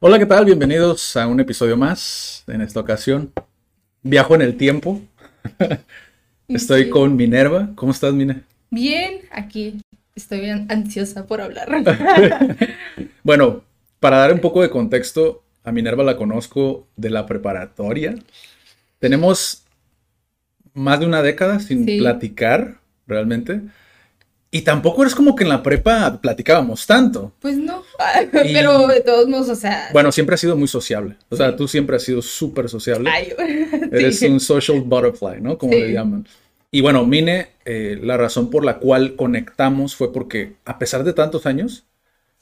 Hola, ¿qué tal? Bienvenidos a un episodio más. En esta ocasión, viajo en el tiempo. Estoy Sí. con Minerva. ¿Cómo estás, Mine? Bien, aquí estoy bien ansiosa por hablar. Bueno, para dar un poco de contexto, a Minerva la conozco de la preparatoria. Tenemos más de una década sin Sí. platicar, realmente. Y tampoco es como que en la prepa platicábamos tanto. Pues no, pero de todos modos, o sea, Bueno, siempre has sido muy sociable. O sea, tú siempre has sido súper sociable. ay, Eres sí. un social butterfly, ¿no? Como Sí. le llaman. Y bueno, Mine, eh, la razón por la cual conectamos fue porque a pesar de tantos años,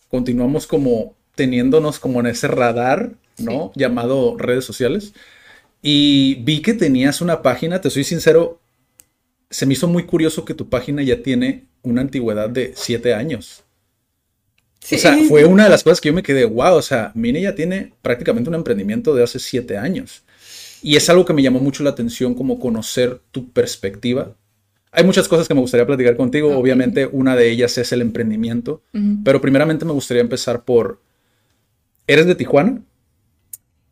continuamos como teniéndonos como en ese radar, ¿no? Llamado redes sociales. Y vi que tenías una página, te soy sincero, se me hizo muy curioso que tu página ya tiene una antigüedad de siete años. Sí. O sea, fue una de las cosas que yo me quedé, wow, o sea, Mine ya tiene prácticamente un emprendimiento de hace siete años. Y es algo que me llamó mucho la atención, como conocer tu perspectiva. Hay muchas cosas que me gustaría platicar contigo, obviamente una de ellas es el emprendimiento, pero primeramente me gustaría empezar por, ¿eres de Tijuana?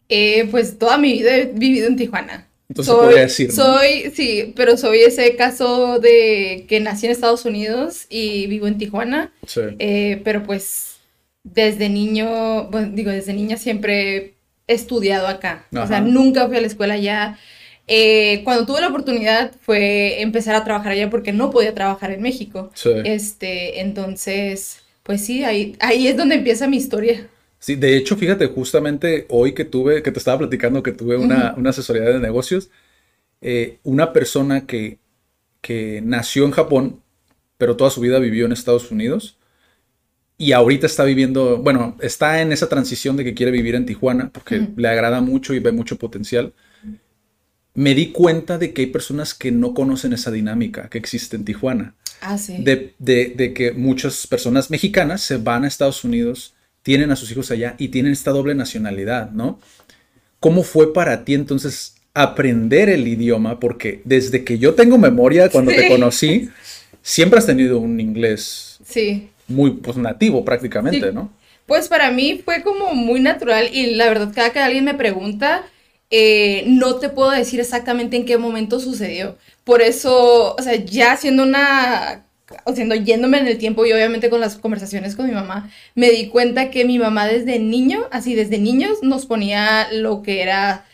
Eh, pues toda mi vida he vivido en Tijuana. Entonces se podría decir, ¿no? Soy, sí, pero soy ese caso de que nací en Estados Unidos y vivo en Tijuana. Sí. Eh, pero pues desde niño, bueno, digo, desde niña siempre he estudiado acá. O sea, nunca fui a la escuela allá. Eh, cuando tuve la oportunidad fue empezar a trabajar allá porque no podía trabajar en México. Sí. Este, entonces, pues sí, ahí, ahí es donde empieza mi historia. Sí, de hecho, fíjate, justamente hoy que tuve, que te estaba platicando que tuve una, una asesoría de negocios, eh, una persona que, que nació en Japón, pero toda su vida vivió en Estados Unidos y ahorita está viviendo, bueno, está en esa transición de que quiere vivir en Tijuana porque le agrada mucho y ve mucho potencial. Me di cuenta de que hay personas que no conocen esa dinámica que existe en Tijuana Ah, sí. de, de- de que muchas personas mexicanas se van a Estados Unidos, tienen a sus hijos allá y tienen esta doble nacionalidad, ¿no? ¿Cómo fue para ti entonces aprender el idioma? Porque desde que yo tengo memoria, cuando te conocí, siempre has tenido un inglés Sí. muy pues, nativo prácticamente, Sí. ¿no? Pues para mí fue como muy natural y la verdad cada que alguien me pregunta, eh, no te puedo decir exactamente en qué momento sucedió. Por eso, o sea, ya siendo una, o siendo yéndome en el tiempo y obviamente con las conversaciones con mi mamá, me di cuenta que mi mamá desde niño, así desde niños, nos ponía lo que era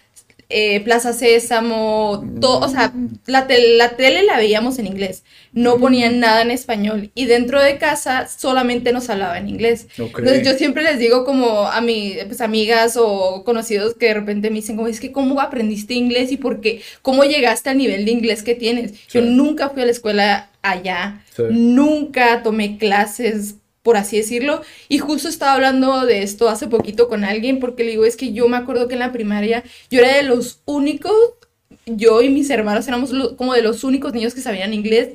eh, Plaza Sésamo, todo, o sea, la, tel- la tele la veíamos en inglés, no ponían nada en español y dentro de casa solamente nos hablaba en inglés. Entonces yo siempre les digo como a mis pues, amigas o conocidos que de repente me dicen como es que cómo aprendiste inglés y por qué, cómo llegaste al nivel de inglés que tienes. Yo nunca fui a la escuela allá, Sí. nunca tomé clases por así decirlo, y justo estaba hablando de esto hace poquito con alguien porque le digo, es que yo me acuerdo que en la primaria yo era de los únicos, yo y mis hermanos éramos lo- como de los únicos niños que sabían inglés,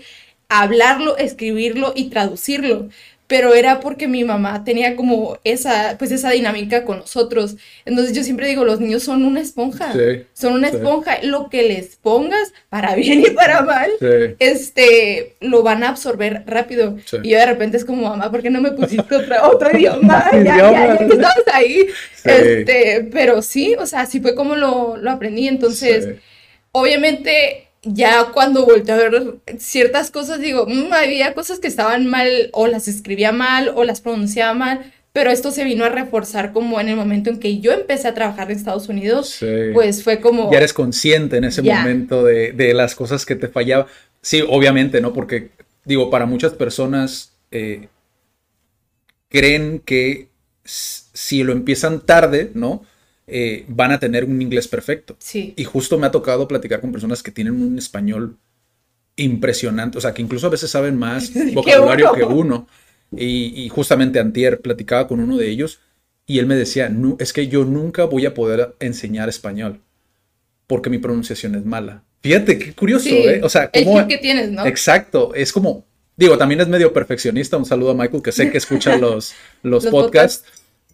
hablarlo, escribirlo y traducirlo. Pero era porque mi mamá tenía como esa, pues esa dinámica con nosotros. Entonces yo siempre digo, los niños son una esponja. Sí, Son una sí. esponja. Lo que les pongas, para bien y para mal, Sí. este, lo van a absorber rápido. Y yo de repente es como, mamá, ¿por qué no me pusiste otra- otro idioma? Ya, ya, ya que estabas ahí. Este, pero sí, o sea, así fue como lo, lo aprendí. Entonces, obviamente, ya cuando volteé a ver ciertas cosas, digo, "Mm, había cosas que estaban mal, o las escribía mal, o las pronunciaba mal. Pero esto se vino a reforzar como en el momento en que yo empecé a trabajar en Estados Unidos, Sí. pues fue como... ya eres consciente en ese momento de, de las cosas que te fallaban. Sí, obviamente, ¿no? Porque, digo, para muchas personas eh, creen que si lo empiezan tarde, ¿no? Eh, van a tener un inglés perfecto. Sí. Y justo me ha tocado platicar con personas que tienen un español impresionante, o sea, que incluso a veces saben más vocabulario que uno. Y, justamente antier platicaba con uno de ellos y él me decía, no, es que yo nunca voy a poder enseñar español porque mi pronunciación es mala. Fíjate, qué curioso, ¿eh? O sea, ¿cómo... que tienes, ¿no? Exacto, es como, digo, también es medio perfeccionista, un saludo a Michael, que sé que escucha los, los, podcasts.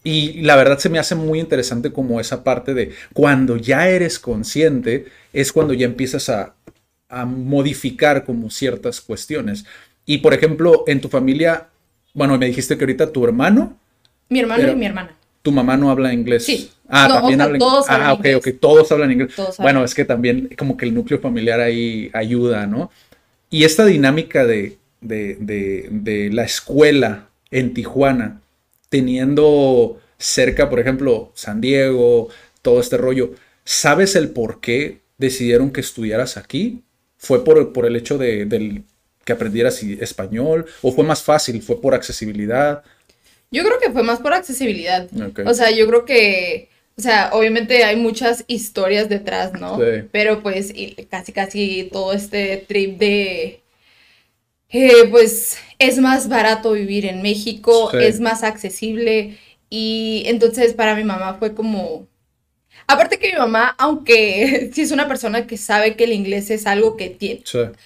Y la verdad se me hace muy interesante como esa parte de cuando ya eres consciente, es cuando ya empiezas a, a modificar como ciertas cuestiones. Y por ejemplo, en tu familia, bueno, me dijiste que ahorita tu hermano. Mi hermano y mi hermana. Tu mamá no habla inglés. Sí. Ah, también habla todos Ah, ok, ok, todos hablan inglés. bueno, es que también como que el núcleo familiar ahí ayuda, ¿no? Y esta dinámica de, de, de, de la escuela en Tijuana, teniendo cerca, por ejemplo, San Diego, todo este rollo, ¿sabes el por qué decidieron que estudiaras aquí? ¿Fue por, por el hecho de, del, que aprendieras español? ¿O fue más fácil? ¿Fue por accesibilidad? Yo creo que fue más por accesibilidad. O sea, yo creo que, o sea, obviamente hay muchas historias detrás, ¿no? Sí. Pero pues casi, casi todo este trip de, eh, pues es más barato vivir en México, es más accesible. Y entonces para mi mamá fue como, Aparte que mi mamá, aunque sí es una persona que sabe que el inglés es algo que tiene,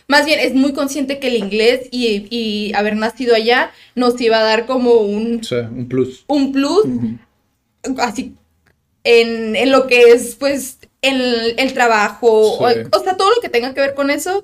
más bien es muy consciente que el inglés y, haber nacido allá nos iba a dar como un, un plus. Un plus, así, en, lo que es, pues, el, el trabajo, o, o, sea, todo lo que tenga que ver con eso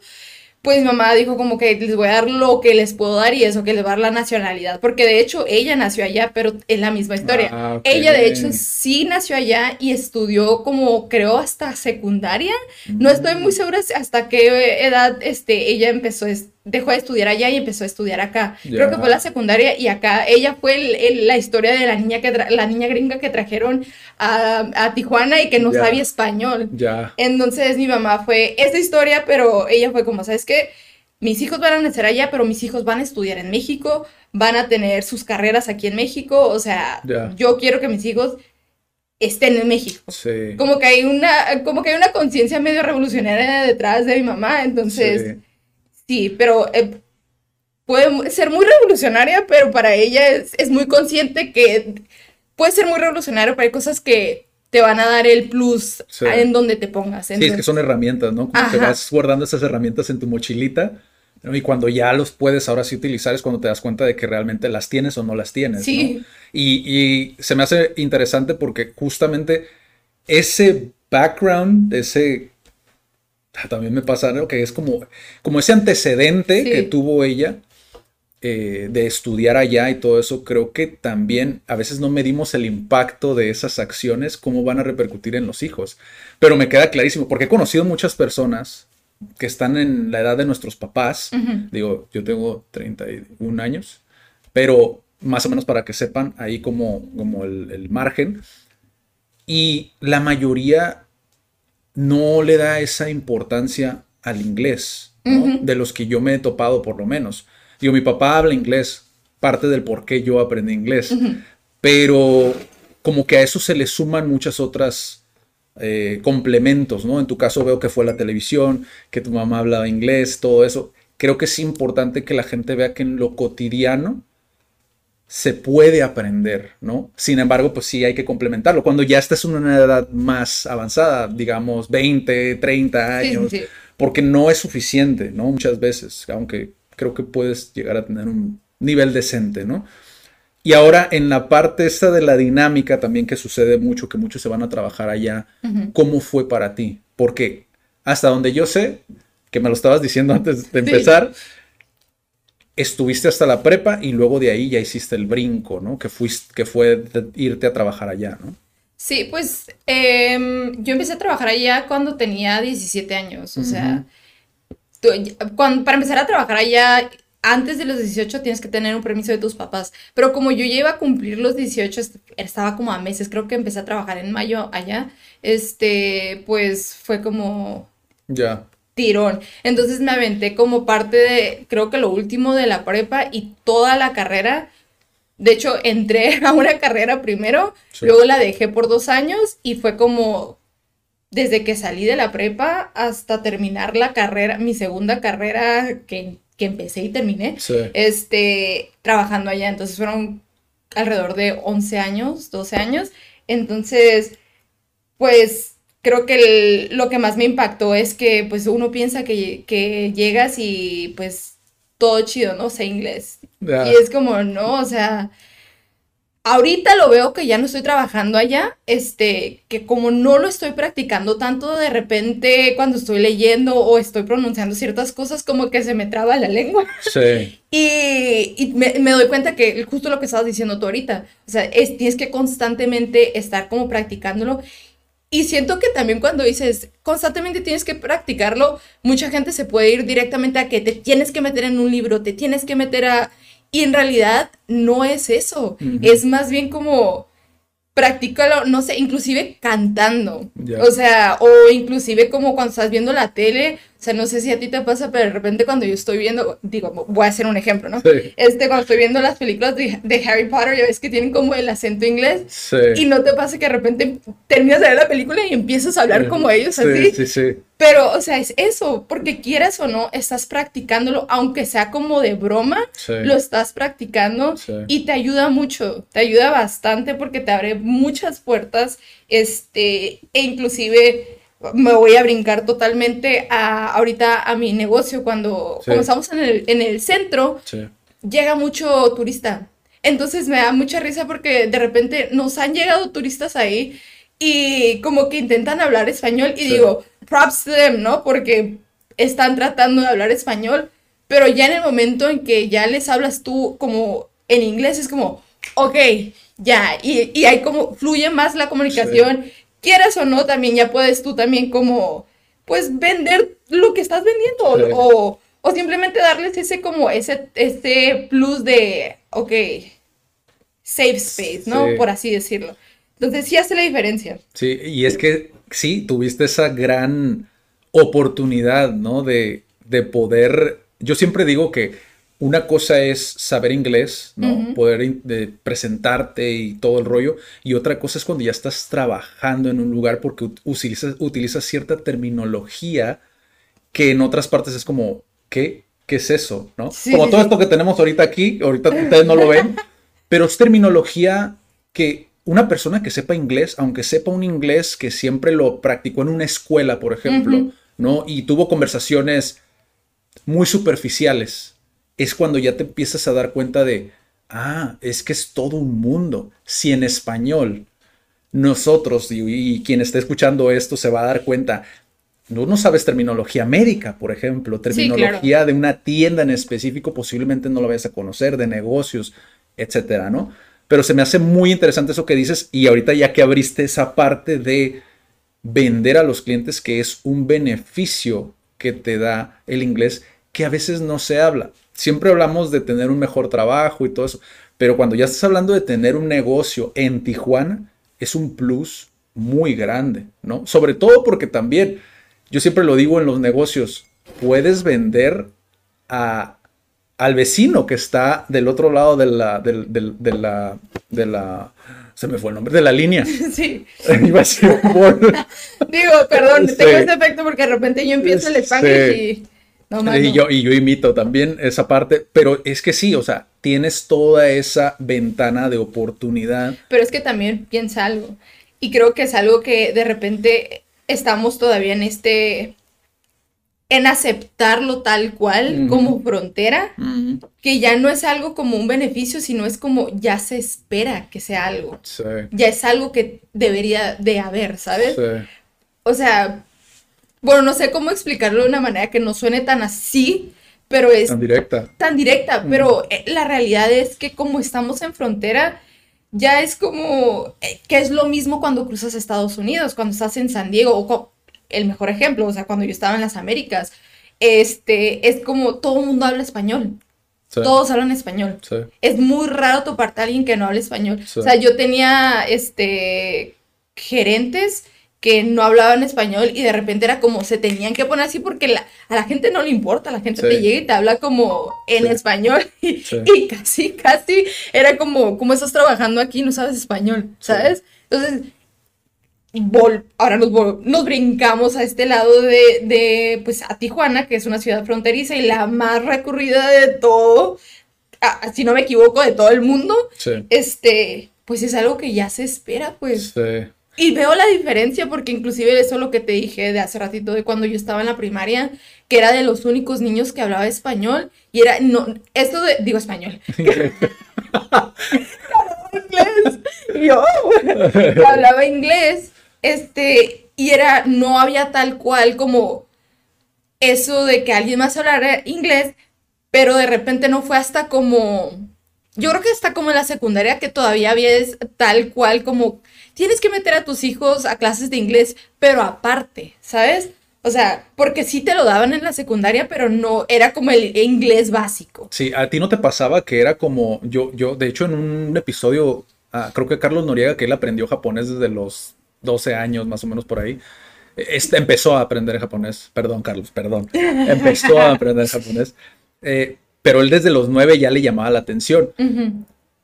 pues mi mamá dijo como que les voy a dar lo que les puedo dar y eso, que les va a dar la nacionalidad, porque de hecho ella nació allá, pero es la misma historia. Ah, ella de hecho sí nació allá y estudió como creo hasta secundaria, no estoy muy segura hasta qué edad este, ella empezó, dejó de estudiar allá y empezó a estudiar acá. Creo que fue la secundaria y acá ella fue la historia de la niña, que la niña gringa que trajeron a, Tijuana y que no sabía español. Ya. Entonces mi mamá fue esa historia, pero ella fue como, ¿sabes qué? Mis hijos van a nacer allá, pero mis hijos van a estudiar en México, van a tener sus carreras aquí en México, o sea, yo quiero que mis hijos estén en México. Sí. Como que hay una, como que hay una conciencia medio revolucionaria detrás de mi mamá, entonces... Sí, pero eh, puede ser muy revolucionaria, pero para ella es, muy consciente que puede ser muy revolucionario, pero hay cosas que te van a dar el plus en donde te pongas. sí, es que son herramientas, ¿no? Como que vas guardando esas herramientas en tu mochilita. Y cuando ya los puedes ahora sí utilizar es cuando te das cuenta de que realmente las tienes o no las tienes. Sí. Y, y, se me hace interesante porque justamente ese background, ese también me pasa ¿no? que es como, como ese antecedente que tuvo ella eh, de estudiar allá y todo eso, creo que también a veces no medimos el impacto de esas acciones, cómo van a repercutir en los hijos. Pero me queda clarísimo, porque he conocido muchas personas que están en la edad de nuestros papás, digo, yo tengo 31 años, pero más o menos para que sepan ahí como, como el, el margen. Y la mayoría no le da esa importancia al inglés, de los que yo me he topado por lo menos. Digo, mi papá habla inglés, parte del por qué yo aprendí inglés, pero como que a eso se le suman muchas otras eh, complementos, ¿no? En tu caso veo que fue la televisión, que tu mamá hablaba inglés, todo eso. Creo que es importante que la gente vea que en lo cotidiano se puede aprender, ¿no? Sin embargo, pues sí hay que complementarlo. Cuando ya estás en una edad más avanzada, digamos 20, 30 años, porque no es suficiente, ¿no? Muchas veces, aunque creo que puedes llegar a tener un nivel decente, ¿no? Y ahora en la parte esta de la dinámica también que sucede mucho, que muchos se van a trabajar allá, ¿cómo fue para ti? Porque hasta donde yo sé, que me lo estabas diciendo antes de empezar, estuviste hasta la prepa y luego de ahí ya hiciste el brinco, ¿no? Que, fuiste, que fue irte a trabajar allá, ¿no? Sí, pues em, yo empecé a trabajar allá cuando tenía 17 años, o sea, para empezar a trabajar allá, antes de los 18 tienes que tener un permiso de tus papás, pero como yo ya iba a cumplir los 18, estaba como a meses, creo que empecé a trabajar en mayo allá, este, pues fue como... Ya tirón. Entonces me aventé como parte de, creo que lo último de la prepa y toda la carrera. De hecho, entré a una carrera primero, luego la dejé por dos años y fue como desde que salí de la prepa hasta terminar la carrera, mi segunda carrera que, que empecé y terminé, este, trabajando allá. Entonces fueron alrededor de 11 años, 12 años. Entonces, pues creo que lo que más me impactó es que pues uno piensa que, que llegas y pues todo chido, ¿no? Sé inglés. Y es como, no, o sea, ahorita lo veo que ya no estoy trabajando allá, este, que como no lo estoy practicando tanto, de repente cuando estoy leyendo o estoy pronunciando ciertas cosas, como que se me traba la lengua. Sí. y, y me, me, doy cuenta que justo lo que estabas diciendo tú ahorita, o sea, es, tienes que constantemente estar como practicándolo y siento que también cuando dices constantemente tienes que practicarlo, mucha gente se puede ir directamente a que te tienes que meter en un libro, te tienes que meter a... Y en realidad no es eso. Es más bien como practícalo, no sé, inclusive cantando. O sea, o inclusive como cuando estás viendo la tele, o sea, no sé si a ti te pasa, pero de repente cuando yo estoy viendo, digo, voy a hacer un ejemplo, ¿no? Este, cuando estoy viendo las películas de, de, Harry Potter, ya ves que tienen como el acento inglés. Sí. Y no te pasa que de repente terminas de ver la película y empiezas a hablar como ellos, así. Sí, sí. Pero, o sea, es eso, porque quieras o no, estás practicándolo, aunque sea como de broma, lo estás practicando y te ayuda mucho, te ayuda bastante porque te abre muchas puertas, este, e inclusive me voy a brincar totalmente a, ahorita a mi negocio cuando, estamos en el, en el centro, llega mucho turista. Entonces me da mucha risa porque de repente nos han llegado turistas ahí y como que intentan hablar español y digo, props to them, ¿no? Porque están tratando de hablar español, pero ya en el momento en que ya les hablas tú como en inglés es como, ok, ya, y, y hay como, fluye más la comunicación, quieras o no, también ya puedes tú también como, pues vender lo que estás vendiendo o, o, simplemente darles ese como, ese, ese plus de, ok, safe space, ¿no? Por así decirlo. Entonces sí hace la diferencia. Sí, y es que sí, tuviste esa gran oportunidad, ¿no? De, de poder, yo siempre digo que una cosa es saber inglés, ¿no? Poder presentarte y todo el rollo. Y otra cosa es cuando ya estás trabajando en un lugar porque utilizas, utilizas cierta terminología que en otras partes es como, ¿qué? ¿Qué es eso? ¿No? como todo esto que tenemos ahorita aquí, ahorita ustedes no lo ven, pero es terminología que una persona que sepa inglés, aunque sepa un inglés que siempre lo practicó en una escuela, por ejemplo, ¿no? Y tuvo conversaciones muy superficiales, es cuando ya te empiezas a dar cuenta de, ah, es que es todo un mundo. Si en español nosotros y, quien esté escuchando esto se va a dar cuenta, no, no sabes terminología médica, por ejemplo, terminología de una tienda en específico, posiblemente no lo vayas a conocer, de negocios, etcétera, ¿no? Pero se me hace muy interesante eso que dices y ahorita ya que abriste esa parte de vender a los clientes que es un beneficio que te da el inglés que a veces no se habla. Siempre hablamos de tener un mejor trabajo y todo eso, pero cuando ya estás hablando de tener un negocio en Tijuana, es un plus muy grande, ¿no? Sobre todo porque también, yo siempre lo digo en los negocios, puedes vender a al vecino que está del otro lado de la, de, la, de la, se me fue el nombre, de la línea. Sí. Digo, perdón, tengo este efecto porque de repente yo empiezo el español y... No, y, yo, y yo imito también esa parte, pero es que sí, o sea, tienes toda esa ventana de oportunidad. Pero es que también piensa algo, y creo que es algo que de repente estamos todavía en este en aceptarlo tal cual como frontera, que ya no es algo como un beneficio, sino es como ya se espera que sea algo. Ya es algo que debería de haber, ¿sabes? O sea, bueno, no sé cómo explicarlo de una manera que no suene tan así, pero es... Tan directa. Tan directa, pero eh, la realidad es que como estamos en frontera, ya es como eh, que es lo mismo cuando cruzas Estados Unidos, cuando estás en San Diego o el mejor ejemplo, o sea, cuando yo estaba en las Américas, este, es como todo el mundo habla español. Todos hablan español. Es muy raro toparte a alguien que no hable español. O sea, yo tenía este gerentes que no hablaban español y de repente era como se tenían que poner así porque a la gente no le importa, la gente te llega y te habla como en español y, y, casi, casi era como, como estás trabajando aquí, no sabes español, ¿sabes? Entonces, ahora nos, nos, brincamos a este lado de, de, pues, a Tijuana, que es una ciudad fronteriza y la más recurrida de todo, si no me equivoco, de todo el mundo. Este, pues es algo que ya se espera, pues. Sí. Y veo la diferencia porque inclusive eso es lo que te dije de hace ratito de cuando yo estaba en la primaria, que era de los únicos niños que hablaba español y era, no, esto de, digo español. inglés. yo hablaba inglés, este, y era, no había tal cual como eso de que alguien más hablara inglés, pero de repente no fue hasta como, yo creo que está como en la secundaria que todavía había tal cual como tienes que meter a tus hijos a clases de inglés, pero aparte, ¿sabes? O sea, porque sí te lo daban en la secundaria, pero no era como el inglés básico. Sí, a ti no te pasaba que era como yo, yo, de hecho, en un episodio, ah, creo que Carlos Noriega, que él aprendió japonés desde los 12 años, más o menos por ahí. Este, empezó a aprender japonés, perdón, Carlos, perdón. Empezó a aprender japonés. Eh, pero él desde los 9 ya le llamaba la atención.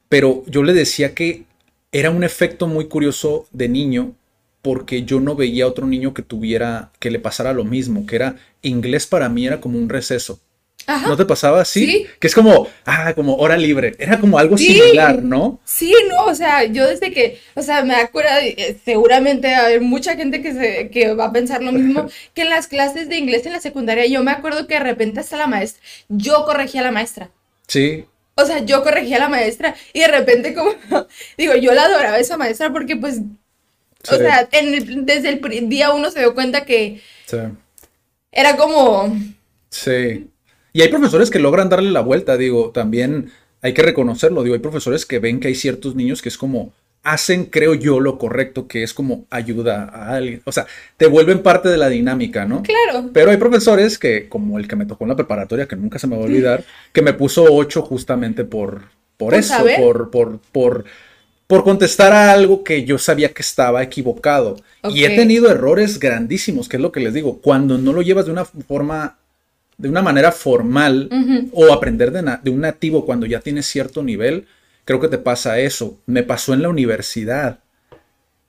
Pero yo le decía que era un efecto muy curioso de niño porque yo no veía a otro niño que tuviera, que le pasara lo mismo, que era inglés para mí era como un receso. ¿No te pasaba así? ¿Sí? Que es como, ah, como hora libre. Era como algo similar, ¿no? Sí, no, o sea, yo desde que, o sea, me acuerdo, eh, seguramente hay mucha gente que, se, que va a pensar lo mismo, que en las clases de inglés en la secundaria, yo me acuerdo que de repente hasta la maestra, yo corregía a la maestra. Sí. O sea, yo corregía a la maestra y de repente como, digo, yo la adoraba esa maestra porque pues, o sea, desde el día uno se dio cuenta que sí. era como... Sí. Y hay profesores que logran darle la vuelta, digo, también hay que reconocerlo, digo, hay profesores que ven que hay ciertos niños que es como, hacen, creo yo, lo correcto, que es como ayuda a alguien. O sea, te vuelven parte de la dinámica, ¿no? Claro. Pero hay profesores que, como el que me tocó en la preparatoria, que nunca se me va a olvidar, que me puso ocho justamente por, por, eso, por, por, por, por contestar a algo que yo sabía que estaba equivocado. Y he tenido errores grandísimos, que es lo que les digo, cuando no lo llevas de una forma de una manera formal o aprender de, de, un nativo cuando ya tienes cierto nivel, creo que te pasa eso. Me pasó en la universidad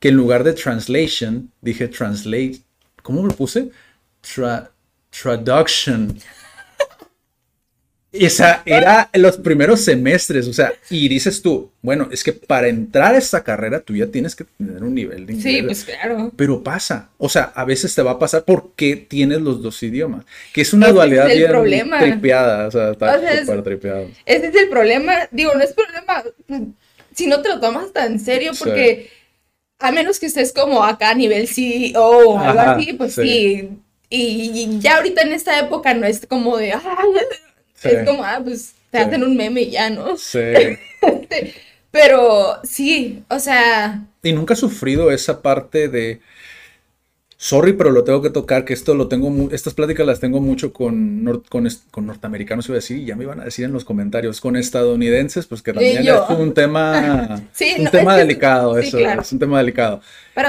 que en lugar de translation dije translate. ¿Cómo lo puse? traduction. Esa era en los primeros semestres, o sea, y dices tú, bueno, es que para entrar a esta carrera tú ya tienes que tener un nivel de inglés. Sí, pues claro. Pero pasa, o sea, a veces te va a pasar porque tienes los dos idiomas, que es una dualidad bien problema. tripeada, o sea, está súper tripeado. Ese es el problema, digo, no es problema si no te lo tomas tan serio porque a menos que estés como acá a nivel CEO o algo así, pues sí. Y, ya ahorita en esta época no es como de, es como, ah, pues te hacen un meme y ya, ¿no? Sí. Este, pero sí, o sea. Y nunca he sufrido esa parte de. Sorry, pero lo tengo que tocar, que esto lo tengo, estas pláticas las tengo mucho con, con, con, norteamericanos, iba a decir, y ya me iban a decir en los comentarios, con estadounidenses, pues que también es un tema, sí, un tema delicado, eso, es un tema delicado.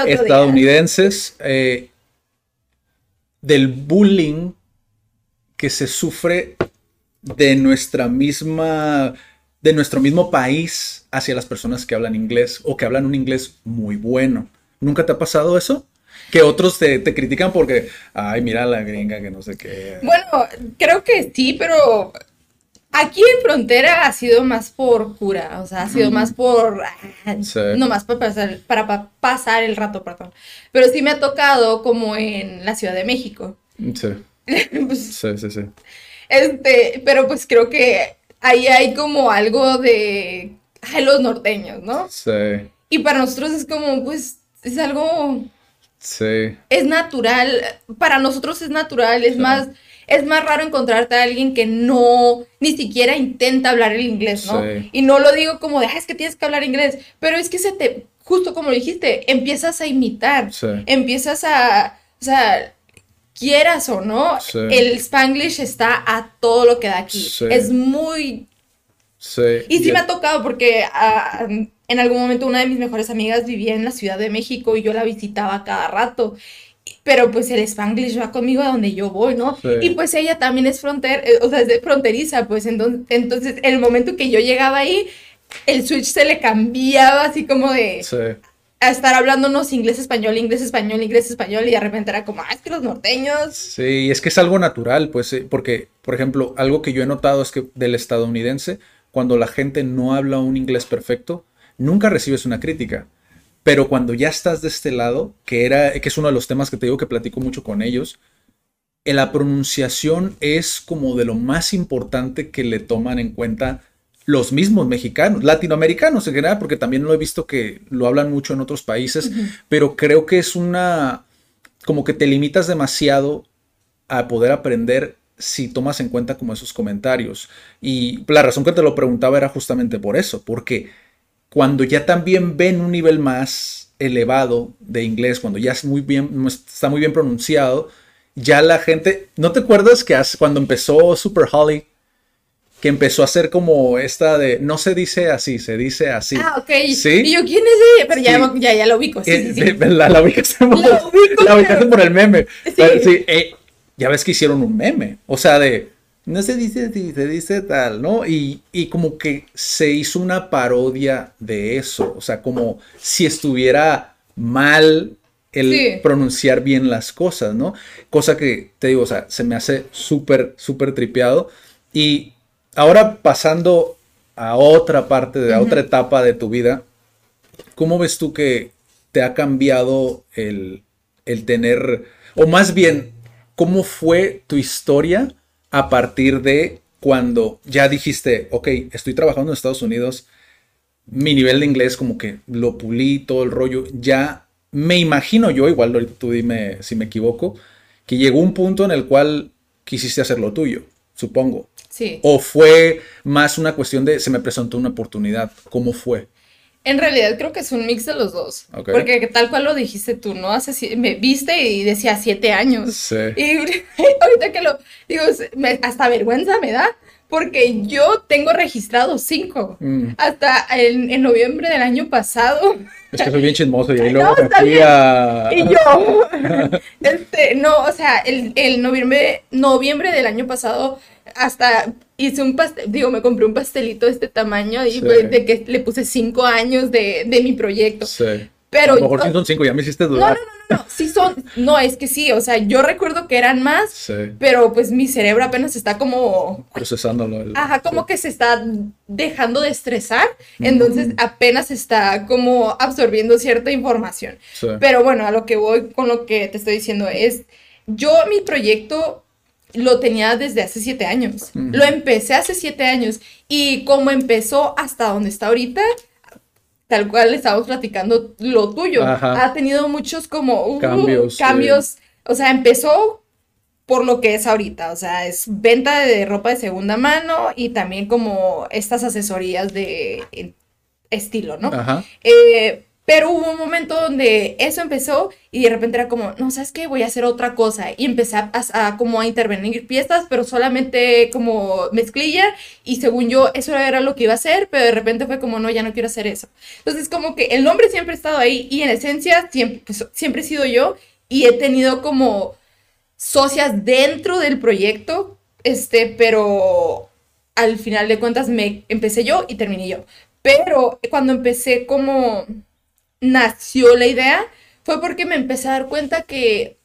estadounidenses, eh, del bullying que se sufre de nuestra misma, de nuestro mismo país hacia las personas que hablan inglés o que hablan un inglés muy bueno. ¿Nunca te ha pasado eso? Que otros te, critican porque, ay, mira la gringa que no sé qué. Bueno, creo que sí, pero aquí en Frontera ha sido más por cura, o sea, ha sido más por, ah, no más para pasar, para, pasar el rato, perdón. Pero sí me ha tocado como en la Ciudad de México. Sí. Pues sí, sí, sí. Este, pero pues creo que ahí hay como algo de los norteños, ¿no? Sí. Y para nosotros es como, pues, es algo... Sí. Es natural, para nosotros es natural, es más... Es más raro encontrarte a alguien que no, ni siquiera intenta hablar el inglés, ¿no? Sí. Y no lo digo como de, ah, es que tienes que hablar inglés, pero es que se te, justo como lo dijiste, empiezas a imitar, sí. empiezas a, o sea, quieras o no, el spanglish está a todo lo que da aquí. Es muy... Sí. Y sí me ha tocado porque ah, en algún momento una de mis mejores amigas vivía en la Ciudad de México y yo la visitaba cada rato. Pero pues el spanglish va conmigo a donde yo voy, ¿no? Y pues ella también es fronter, eh, o sea, es de fronteriza, pues entonces, entonces en el momento que yo llegaba ahí, el switch se le cambiaba así como de... a estar hablándonos inglés, español, inglés, español, inglés, español, y de repente era como, ah, que los norteños. Sí, es que es algo natural, pues, eh, porque, por ejemplo, algo que yo he notado es que del estadounidense, cuando la gente no habla un inglés perfecto, nunca recibes una crítica. Pero cuando ya estás de este lado, que, era, que es uno de los temas que te digo que platico mucho con ellos, en la pronunciación es como de lo más importante que le toman en cuenta los mismos mexicanos, latinoamericanos en general, porque también lo he visto que lo hablan mucho en otros países, pero creo que es una, como que te limitas demasiado a poder aprender si tomas en cuenta como esos comentarios. Y la razón que te lo preguntaba era justamente por eso, porque cuando ya también ven un nivel más elevado de inglés, cuando ya es muy bien, está muy bien pronunciado, ya la gente, ¿no te acuerdas que cuando empezó Super Holly, que empezó a hacer como esta de, no se dice así, se dice así. Ah, ok. ¿Sí? Y yo, ¿quién es ella? Pero ya, ya, ya, lo ubico. Sí, sí, sí. La, la, ubicaste, la por el meme. sí, eh, ya ves que hicieron un meme. O sea, de, no se dice así, se dice tal, ¿no? Y, y como que se hizo una parodia de eso. O sea, como si estuviera mal el pronunciar bien las cosas, ¿no? Cosa que te digo, o sea, se me hace súper, súper tripeado. Y ahora pasando a otra parte, de otra etapa de tu vida, ¿cómo ves tú que te ha cambiado el, el tener, o más bien, cómo fue tu historia a partir de cuando ya dijiste, ok, estoy trabajando en Estados Unidos, mi nivel de inglés como que lo pulí, todo el rollo, ya me imagino yo, igual tú dime si me equivoco, que llegó un punto en el cual quisiste hacer lo tuyo, supongo. Sí. ¿O fue más una cuestión de se me presentó una oportunidad? ¿Cómo fue? En realidad creo que es un mix de los dos. Porque tal cual lo dijiste tú, ¿no? Hace, me viste y decía siete años. Sí. Y ahorita que lo digo, hasta vergüenza me da. Porque yo tengo registrado cinco. Mm. Hasta en, noviembre del año pasado. Es que soy bien chismoso y ahí luego me fui a... Y yo, este, no, o sea, el, el noviembre, noviembre del año pasado hasta hice un pastel, digo, me compré un pastelito de este tamaño y de que le puse cinco años de, de mi proyecto. Sí. Pero, a lo mejor son cinco, ya me hiciste dudar. No, no, no, no, sí son, no, es que sí, o sea, yo recuerdo que eran más, sí. pero pues mi cerebro apenas está como... Procesándolo. ajá, como que se está dejando de estresar, entonces apenas está como absorbiendo cierta información. Pero bueno, a lo que voy con lo que te estoy diciendo es, yo mi proyecto lo tenía desde hace siete años. Lo empecé hace siete años. Y como empezó hasta donde está ahorita, tal cual estamos platicando lo tuyo. Ha tenido muchos como uh, cambios. cambios. O sea, empezó por lo que es ahorita. O sea, es venta de ropa de segunda mano y también como estas asesorías de estilo, ¿no? Ajá. Eh, pero hubo un momento donde eso empezó y de repente era como, no, ¿sabes qué? Voy a hacer otra cosa. Y empecé a, como a intervenir piezas, pero solamente como mezclilla. Y según yo, eso era lo que iba a hacer, pero de repente fue como, no, ya no quiero hacer eso. Entonces, como que el nombre siempre ha estado ahí y en esencia siempre, pues, siempre he sido yo y he tenido como socias dentro del proyecto, este, pero al final de cuentas me empecé yo y terminé yo. Pero cuando empecé como nació la idea fue porque me empecé a dar cuenta que,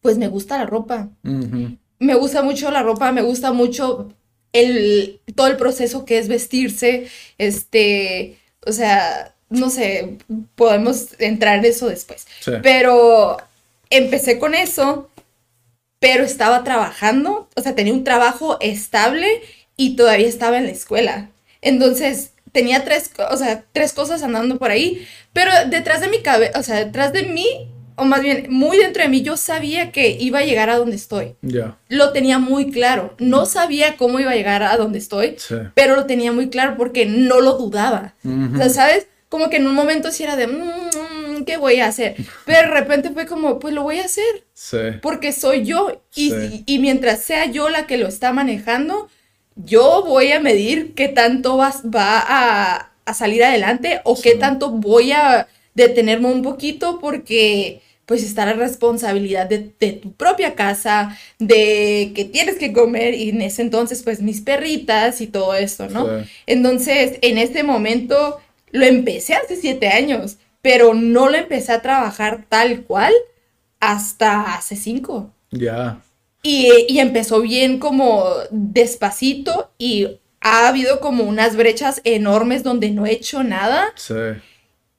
pues me gusta la ropa. Me gusta mucho la ropa, me gusta mucho el, todo el proceso que es vestirse, este, o sea, no sé, podemos entrar en eso después. Pero empecé con eso, pero estaba trabajando, o sea, tenía un trabajo estable y todavía estaba en la escuela. Entonces, tenía tres, o sea, tres cosas andando por ahí, pero detrás de mi cabeza, o sea, detrás de mí, o más bien muy dentro de mí, yo sabía que iba a llegar a donde estoy. Ya. Lo tenía muy claro. No sabía cómo iba a llegar a donde estoy, pero lo tenía muy claro porque no lo dudaba. O sea, ¿sabes? Como que en un momento sí era de, mm, ¿qué voy a hacer? Pero de repente fue como, pues lo voy a hacer. Sí. Porque soy yo. Y, y mientras sea yo la que lo está manejando, yo voy a medir qué tanto vas, va a, salir adelante o qué tanto voy a detenerme un poquito porque pues está la responsabilidad de, tu propia casa, de que tienes que comer y en ese entonces pues mis perritas y todo esto, ¿no? Entonces en este momento lo empecé hace siete años, pero no lo empecé a trabajar tal cual hasta hace cinco. Ya. Y, y empezó bien como despacito y ha habido como unas brechas enormes donde no he hecho nada Sí.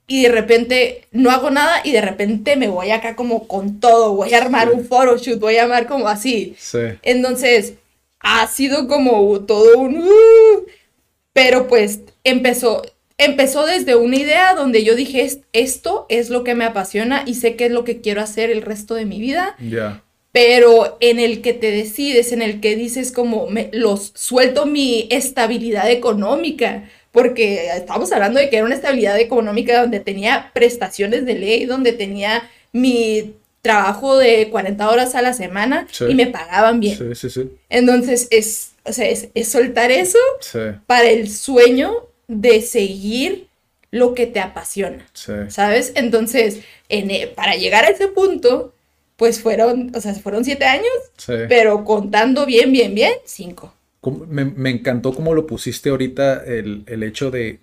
y de repente no hago nada y de repente me voy acá como con todo, voy a armar Sí. un photoshoot, voy a armar como así. Sí. Entonces, ha sido como todo un... uh, pero pues empezó, empezó desde una idea donde yo dije, "Es- esto es lo que me apasiona y sé que es lo que quiero hacer el resto de mi vida, Ya. Pero en el que te decides, en el que dices como, me, los suelto mi estabilidad económica. Porque estamos hablando de que era una estabilidad económica donde tenía prestaciones de ley, donde tenía mi trabajo de 40 horas a la semana Sí. y me pagaban bien. Sí, sí, sí. Entonces, es, o sea, es, es soltar eso Sí. para el sueño de seguir lo que te apasiona, Sí. ¿sabes? Entonces, en, e- para llegar a ese punto, pues fueron, o sea, fueron siete años, Sí. pero contando bien, bien, bien, cinco. Me, me encantó cómo lo pusiste ahorita, el, el hecho de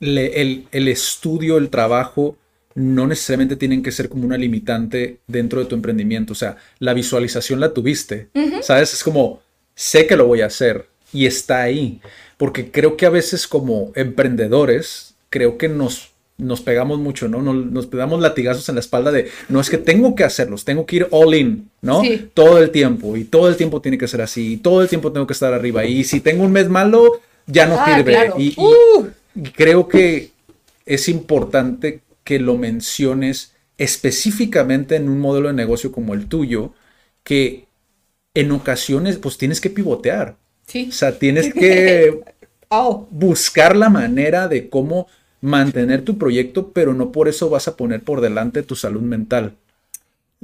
le- el, el estudio, el trabajo, no necesariamente tienen que ser como una limitante dentro de tu emprendimiento. O sea, la visualización la tuviste, ¿sabes? Es como, sé que lo voy a hacer y está ahí. Porque creo que a veces como emprendedores, creo que nos, nos pegamos mucho, ¿no? Nos, nos damos latigazos en la espalda de, no es que tengo que hacerlos, tengo que ir all in, ¿no? Sí. Todo el tiempo y todo el tiempo tiene que ser así y todo el tiempo tengo que estar arriba y si tengo un mes malo, ya no Ah, sirve. claro. Y, Uh. y creo que es importante que lo menciones específicamente en un modelo de negocio como el tuyo, que en ocasiones pues tienes que pivotear. Sí. O sea, tienes que Oh, buscar la manera de cómo mantener tu proyecto, pero no por eso vas a poner por delante tu salud mental.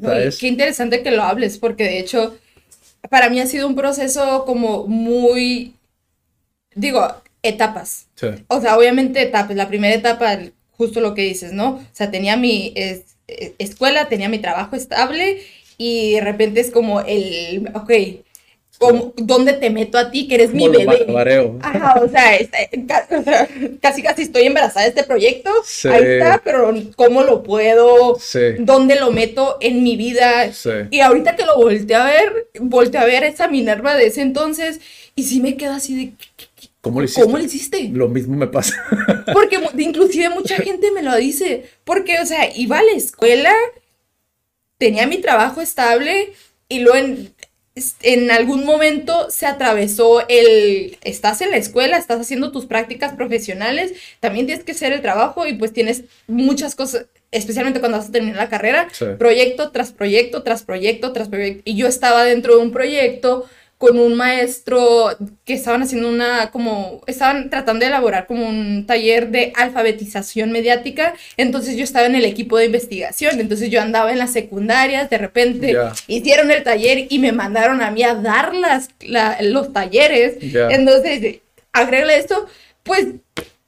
¿Sabes? qué interesante que lo hables, porque de hecho, para mí ha sido un proceso como muy, digo, etapas. Sí. O sea, obviamente etapas. La primera etapa, justo lo que dices, ¿no? O sea, tenía mi es- escuela, tenía mi trabajo estable y de repente es como el, ok, ¿dónde te meto a ti que eres mi Como bebé? Ajá, o sea, está- ca- o sea, casi casi estoy embarazada de este proyecto. Sí. Ahí está, pero ¿cómo lo puedo? Sí. ¿Dónde lo meto en mi vida? Sí. Y ahorita que lo volteé a ver, volteé a ver esa Minerva de ese entonces y sí me quedo así de, ¿Cómo lo hiciste? ¿cómo lo hiciste? Lo mismo me pasa. Porque inclusive mucha gente me lo dice, porque, o sea, iba a la escuela, tenía mi trabajo estable y luego en, en algún momento se atravesó el, estás en la escuela, estás haciendo tus prácticas profesionales, también tienes que hacer el trabajo y pues tienes muchas cosas, especialmente cuando vas a terminar la carrera, Sí. proyecto tras proyecto, tras proyecto, tras proyecto. Y yo estaba dentro de un proyecto con un maestro que estaban haciendo una, como, estaban tratando de elaborar como un taller de alfabetización mediática. Entonces yo estaba en el equipo de investigación. Entonces yo andaba en las secundarias, de repente Ya. hicieron el taller y me mandaron a mí a dar las, la- los talleres. Ya. Entonces, agregarle esto, pues,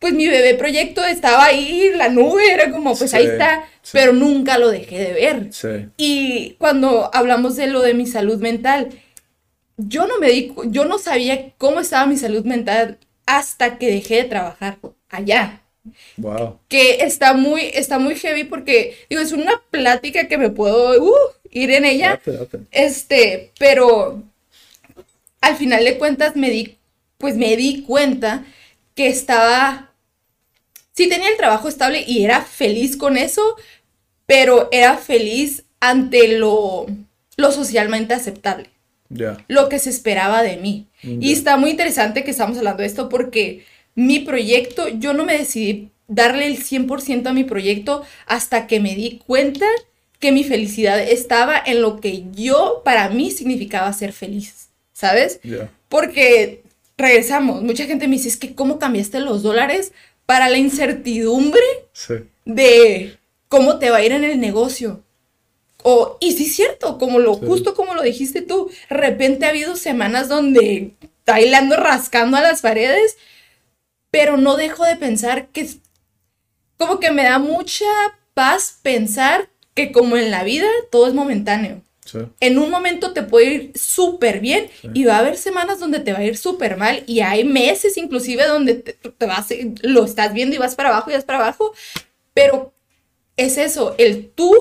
pues mi bebé proyecto estaba ahí, la nube, era como, pues Sí, ahí está, sí. pero nunca lo dejé de ver. Sí. Y cuando hablamos de lo de mi salud mental, yo no me di, yo no sabía cómo estaba mi salud mental hasta que dejé de trabajar allá. Wow. Que está muy, está muy heavy porque, digo, es una plática que me puedo uh, ir en ella. Date, date. Este, pero al final de cuentas me di, pues me di cuenta que estaba, sí tenía el trabajo estable y era feliz con eso, pero era feliz ante lo, lo socialmente aceptable, Lo que se esperaba de mí. Y está muy interesante que estamos hablando de esto porque mi proyecto, yo no me decidí darle el 100% a mi proyecto hasta que me di cuenta que mi felicidad estaba en lo que yo, para mí, significaba ser feliz, ¿sabes? Porque regresamos, mucha gente me dice, es que ¿cómo cambiaste los dólares para la incertidumbre Sí. de cómo te va a ir en el negocio? O, y sí es cierto, como lo, Sí. justo como lo dijiste tú, de repente ha habido semanas donde ahí le ando rascando a las paredes, pero no dejo de pensar que como que me da mucha paz pensar que como en la vida todo es momentáneo. Sí. En un momento te puede ir súper bien Sí. y va a haber semanas donde te va a ir súper mal y hay meses inclusive donde te, te vas, lo estás viendo y vas para abajo y vas para abajo, pero es eso, el tú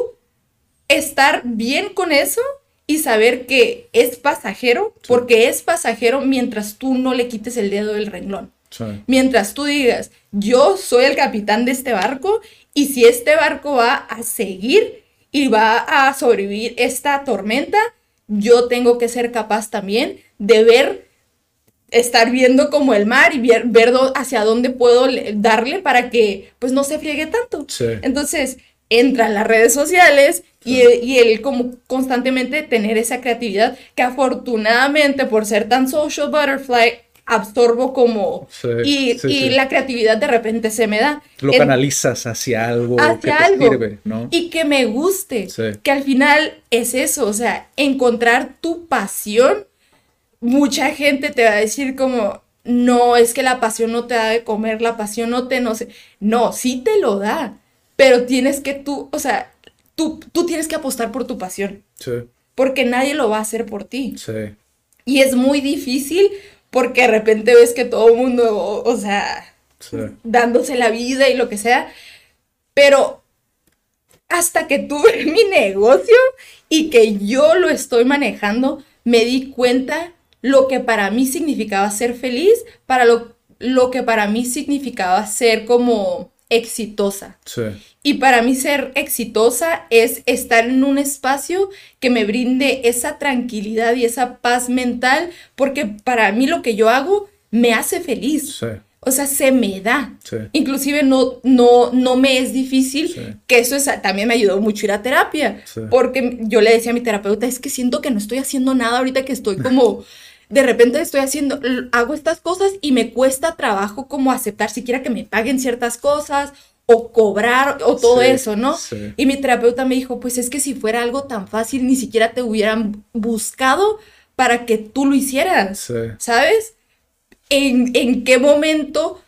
estar bien con eso y saber que es pasajero, porque es pasajero mientras tú no le quites el dedo del renglón. Mientras tú digas, yo soy el capitán de este barco y si este barco va a seguir y va a sobrevivir esta tormenta, yo tengo que ser capaz también de ver, estar viendo como el mar y ver, hacia dónde puedo darle para que pues no se friegue tanto. Entonces, entra en las redes sociales y, y, él como constantemente tener esa creatividad que afortunadamente por ser tan social butterfly absorbo como y, y la creatividad de repente se me da. Lo canalizas hacia algo que te sirve, ¿no? Y que me guste, que al final es eso, o sea, encontrar tu pasión. Mucha gente te va a decir como, no, es que la pasión no te da de comer, la pasión no te, no sé, no, sí te lo da, pero tienes que tú, o sea, tú, tú tienes que apostar por tu pasión. Sí. Porque nadie lo va a hacer por ti. Sí. Y es muy difícil porque de repente ves que todo el mundo, o, sea, dándose la vida y lo que sea, pero hasta que tuve mi negocio y que yo lo estoy manejando, me di cuenta lo que para mí significaba ser feliz, para lo, lo que para mí significaba ser como exitosa. Sí. Y para mí ser exitosa es estar en un espacio que me brinde esa tranquilidad y esa paz mental, porque para mí lo que yo hago me hace feliz. Sí. O sea, se me da. Sí. Inclusive no, no, no me es difícil, que eso es, también me ayudó mucho ir a terapia, porque yo le decía a mi terapeuta, es que siento que no estoy haciendo nada ahorita que estoy como... de repente estoy haciendo, hago estas cosas y me cuesta trabajo como aceptar siquiera que me paguen ciertas cosas o cobrar o todo eso, ¿no? Y mi terapeuta me dijo, pues es que si fuera algo tan fácil, ni siquiera te hubieran buscado para que tú lo hicieras, ¿sabes? ¿En, ¿En qué momento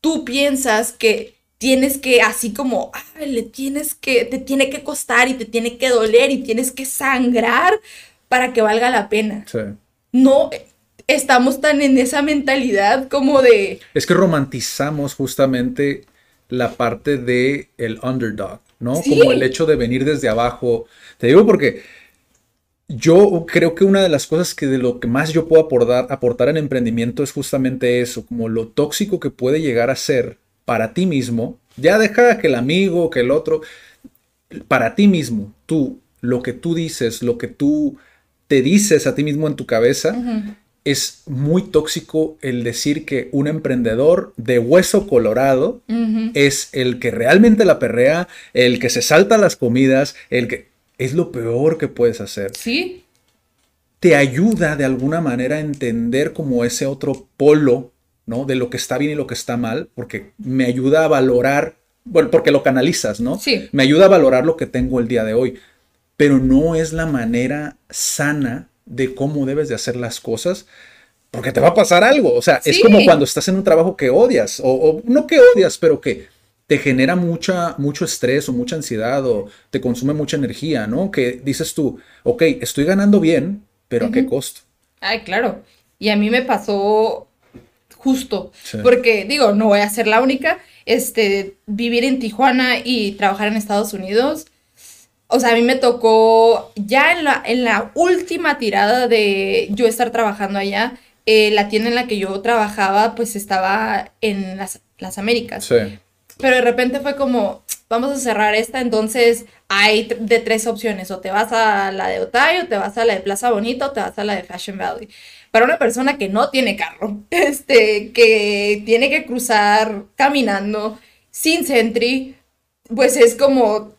tú piensas que tienes que, así como, le tienes que, te tiene que costar y te tiene que doler y tienes que sangrar para que valga la pena? Sí no estamos tan en esa mentalidad como de... Es que romantizamos justamente la parte de el underdog, ¿no? Como el hecho de venir desde abajo. Te digo porque yo creo que una de las cosas que de lo que más yo puedo aportar, aportar en emprendimiento es justamente eso, como lo tóxico que puede llegar a ser para ti mismo. Ya deja que el amigo, que el otro, para ti mismo, tú, lo que tú dices, lo que tú te dices a ti mismo en tu cabeza, es muy tóxico el decir que un emprendedor de hueso colorado es el que realmente la perrea, el que se salta las comidas, el que es lo peor que puedes hacer. Sí. Te ayuda de alguna manera a entender como ese otro polo, ¿no? De lo que está bien y lo que está mal, porque me ayuda a valorar, bueno, porque lo canalizas, ¿no? Sí. Me ayuda a valorar lo que tengo el día de hoy pero no es la manera sana de cómo debes de hacer las cosas, porque te va a pasar algo. O sea, es como cuando estás en un trabajo que odias, o, no que odias, pero que te genera mucha, mucho estrés o mucha ansiedad o te consume mucha energía, ¿no? Que dices tú, ok, estoy ganando bien, pero ¿a qué costo? Ay, claro. Y a mí me pasó justo, porque digo, no voy a ser la única, este, vivir en Tijuana y trabajar en Estados Unidos o sea, a mí me tocó ya en la, en la última tirada de yo estar trabajando allá, eh, la tienda en la que yo trabajaba pues estaba en las, las Américas. Sí. Pero de repente fue como, vamos a cerrar esta, entonces hay de tres opciones, o te vas a la de Otay, o te vas a la de Plaza Bonita, o te vas a la de Fashion Valley. Para una persona que no tiene carro, este, que tiene que cruzar caminando, sin Sentry, pues es como,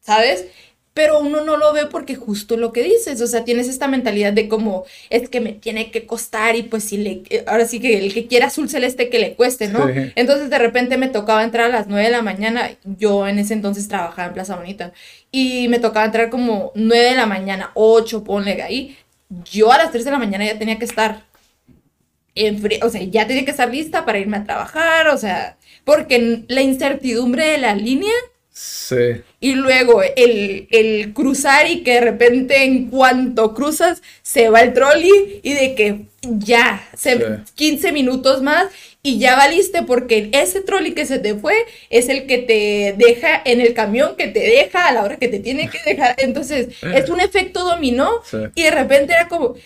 ¿sabes? Pero uno no lo ve porque justo lo que dices, o sea, tienes esta mentalidad de como, es que me tiene que costar y pues si le, eh, ahora sí que el que quiera azul celeste que le cueste, ¿no? Entonces de repente me tocaba entrar a las 9 de la mañana, yo en ese entonces trabajaba en Plaza Bonita, y me tocaba entrar como 9 de la mañana, 8, ponle ahí, yo a las 3 de la mañana ya tenía que estar en o sea, ya tenía que estar lista para irme a trabajar, o sea, porque la incertidumbre de la línea Sí. Y luego el, cruzar y que de repente en cuanto cruzas se va el trolley y de que ya, se, 15 minutos más y ya valiste porque ese trolley que se te fue es el que te deja en el camión que te deja a la hora que te tiene que dejar. Entonces, es un efecto dominó y de repente era como,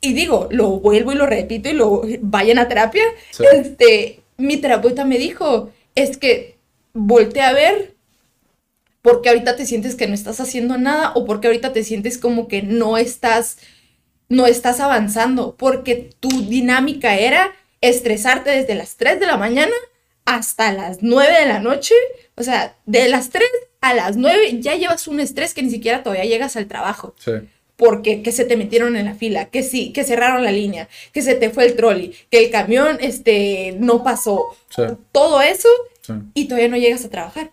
y digo, lo vuelvo y lo repito y lo vayan a terapia. Este, mi terapeuta me dijo, es que volteé a ver porque ahorita te sientes que no estás haciendo nada o porque ahorita te sientes como que no estás no estás avanzando, porque tu dinámica era estresarte desde las 3 de la mañana hasta las 9 de la noche. O sea, de las 3 a las 9 ya llevas un estrés que ni siquiera todavía llegas al trabajo. Sí. Porque que se te metieron en la fila, que sí, que cerraron la línea, que se te fue el trolley, que el camión este, no pasó. Todo eso y todavía no llegas a trabajar.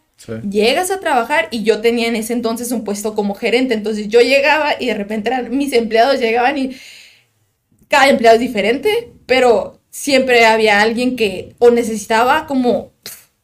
Llegas a trabajar y yo tenía en ese entonces un puesto como gerente, entonces yo llegaba y de repente eran, mis empleados llegaban y cada empleado es diferente, pero siempre había alguien que o necesitaba como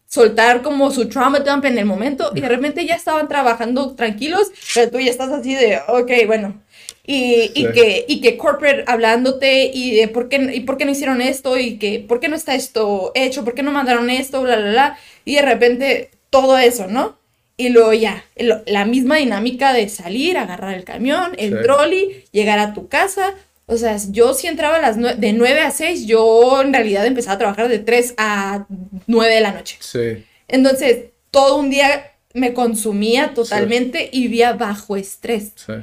soltar como su trauma dump en el momento y de repente ya estaban trabajando tranquilos, pero tú ya estás así de, ok, bueno. Y, y que, y que corporate hablándote y de por qué, y por qué no hicieron esto y que por qué no está esto hecho, por qué no mandaron esto, bla, bla, bla. Y de repente todo eso, ¿no? Y luego ya, la misma dinámica de salir, agarrar el camión, el trolley, llegar a tu casa, o sea, yo si entraba a las de 9 a 6, yo en realidad empezaba a trabajar de 3 a 9 de la noche. Sí. Entonces, todo un día me consumía totalmente y vivía bajo estrés. Sí.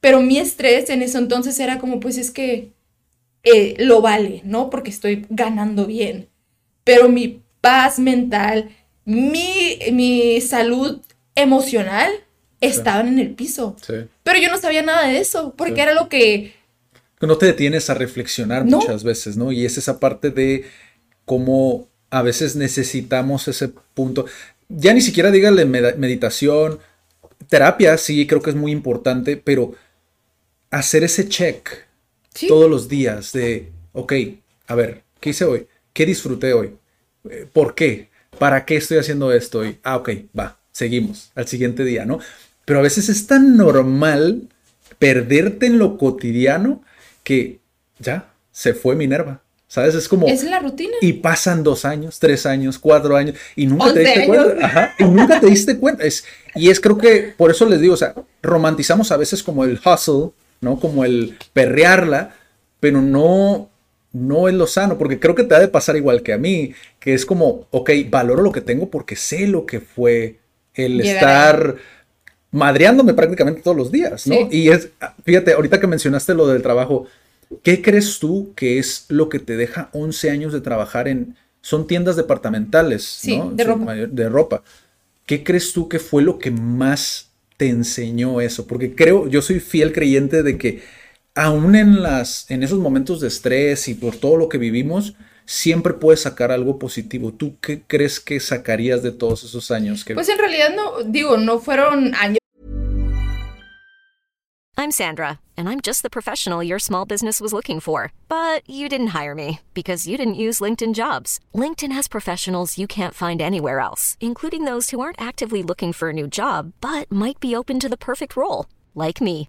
Pero mi estrés en ese entonces era como, pues es que eh, lo vale, ¿no? Porque estoy ganando bien. Pero mi paz mental, mi, mi salud emocional estaban en el piso. Sí. Pero yo no sabía nada de eso, porque era lo que no te detienes a reflexionar muchas veces, ¿no? Y es esa parte de cómo a veces necesitamos ese punto. Ya ni siquiera dígale meditación, terapia, sí, creo que es muy importante, pero hacer ese check todos los días de, ok, a ver, ¿qué hice hoy? ¿Qué disfruté hoy? Eh, ¿Por qué? ¿Para qué estoy haciendo esto hoy? Ah, ok, va, seguimos al siguiente día, ¿no? Pero a veces es tan normal perderte en lo cotidiano que ya se fue Minerva. ¿Sabes? Es como. Es la rutina. Y pasan dos años, tres años, cuatro años, y nunca te diste cuenta. Ajá, y nunca te diste cuenta. Es, y es creo que por eso les digo, o sea, romantizamos a veces como el hustle, ¿no? Como el perrearla, pero no, no es lo sano, porque creo que te ha de pasar igual que a mí, que es como, ok, valoro lo que tengo porque sé lo que fue el estar madreándome prácticamente todos los días, ¿no? Y es, fíjate, ahorita que mencionaste lo del trabajo, ¿qué crees tú que es lo que te deja 11 años de trabajar en, son tiendas departamentales, ¿no? De ropa. de ropa. ¿Qué crees tú que fue lo que más te enseñó eso? Porque creo, yo soy fiel creyente de que aún en, las, en esos momentos de estrés y por todo lo que vivimos, siempre puedes sacar algo positivo. ¿Tú qué crees que sacarías de todos esos años? Pues en realidad no, digo, no fueron años I'm Sandra, and I'm just the professional your small business was looking for. But you didn't hire me because you didn't use LinkedIn jobs. LinkedIn has professionals you can't find anywhere else, including those who aren't actively looking for a new job but might be open to the perfect role, like me.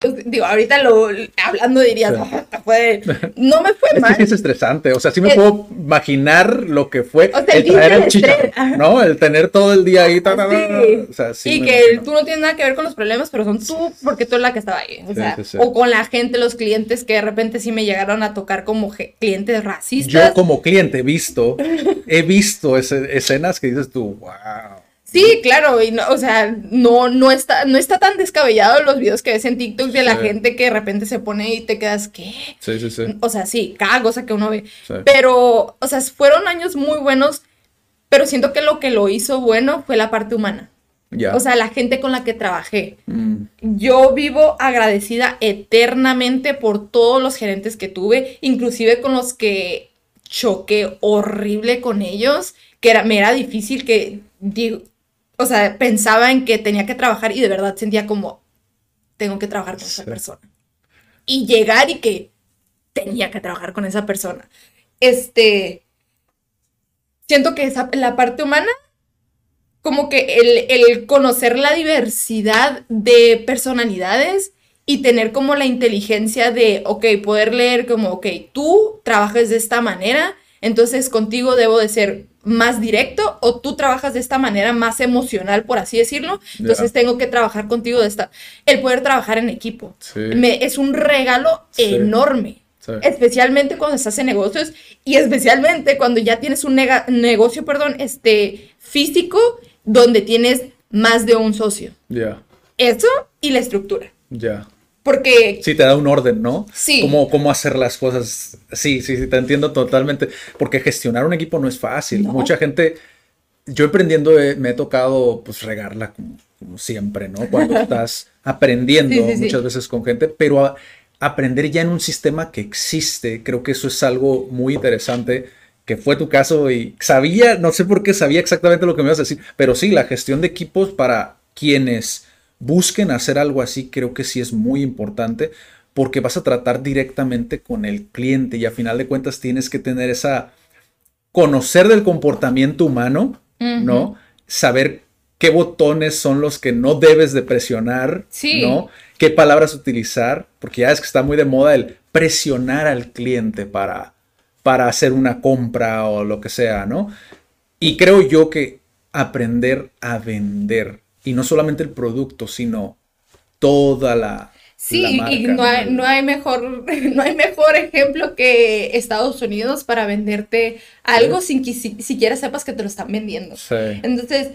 Digo, ahorita lo hablando dirías, no me fue mal. Es, estresante, o sea, sí me puedo imaginar lo que fue el, traer el chicha, ¿no? El tener todo el día ahí, o sea, sí y que tú no tienes nada que ver con los problemas, pero son tú, porque tú eres la que estaba ahí, o sea, o con la gente, los clientes que de repente sí me llegaron a tocar como clientes racistas. Yo como cliente he visto, he visto escenas que dices tú, wow. Sí, claro, y no, o sea, no, no, está, no está tan descabellado los videos que ves en TikTok de la Sí. gente que de repente se pone y te quedas, ¿qué? Sí, sí, sí. O sea, sí, cada cosa que uno ve. Sí. Pero, o sea, fueron años muy buenos, pero siento que lo que lo hizo bueno fue la parte humana. Ya. O sea, la gente con la que trabajé. Mm, Yo vivo agradecida eternamente por todos los gerentes que tuve, inclusive con los que choqué horrible con ellos, que era, me era difícil que, digo, o sea, pensaba en que tenía que trabajar y de verdad sentía como, tengo que trabajar con esa persona. Y llegar y que tenía que trabajar con esa persona. Este, siento que esa, la parte humana como que el, el conocer la diversidad de personalidades y tener como la inteligencia de, ok, poder leer como, ok, tú trabajas de esta manera, entonces contigo debo de ser más directo o tú trabajas de esta manera más emocional, por así decirlo, entonces tengo que trabajar contigo de esta, el poder trabajar en equipo. Sí. Me- es un regalo Sí. enorme. Sí. Especialmente cuando estás en negocios y especialmente cuando ya tienes un nega- negocio, perdón, este, físico donde tienes más de un socio. Ya, Eso y la estructura. ya. Porque Sí, te da un orden, ¿no? Sí. Cómo, cómo hacer las cosas. Sí, sí, sí, te entiendo totalmente. Porque gestionar un equipo no es fácil. No. Mucha gente, yo emprendiendo eh, me he tocado pues regarla como, como siempre, ¿no? Cuando estás aprendiendo Sí, sí, sí. muchas veces con gente, pero a- aprender ya en un sistema que existe, creo que eso es algo muy interesante que fue tu caso y sabía, no sé por qué sabía exactamente lo que me ibas a decir, pero sí, la gestión de equipos para quienes busquen hacer algo así, creo que sí es muy importante porque vas a tratar directamente con el cliente y a final de cuentas tienes que tener esa conocer del comportamiento humano, ¿no? Saber qué botones son los que no debes de presionar, Sí. ¿no? Qué palabras utilizar, porque ya es que está muy de moda el presionar al cliente para, para hacer una compra o lo que sea, ¿no? Y creo yo que aprender a vender, y no solamente el producto, sino toda la... sí, la marca, y no hay, no hay mejor, no hay mejor ejemplo que Estados Unidos para venderte algo sin que si- siquiera sepas que te lo están vendiendo. Sí, Entonces,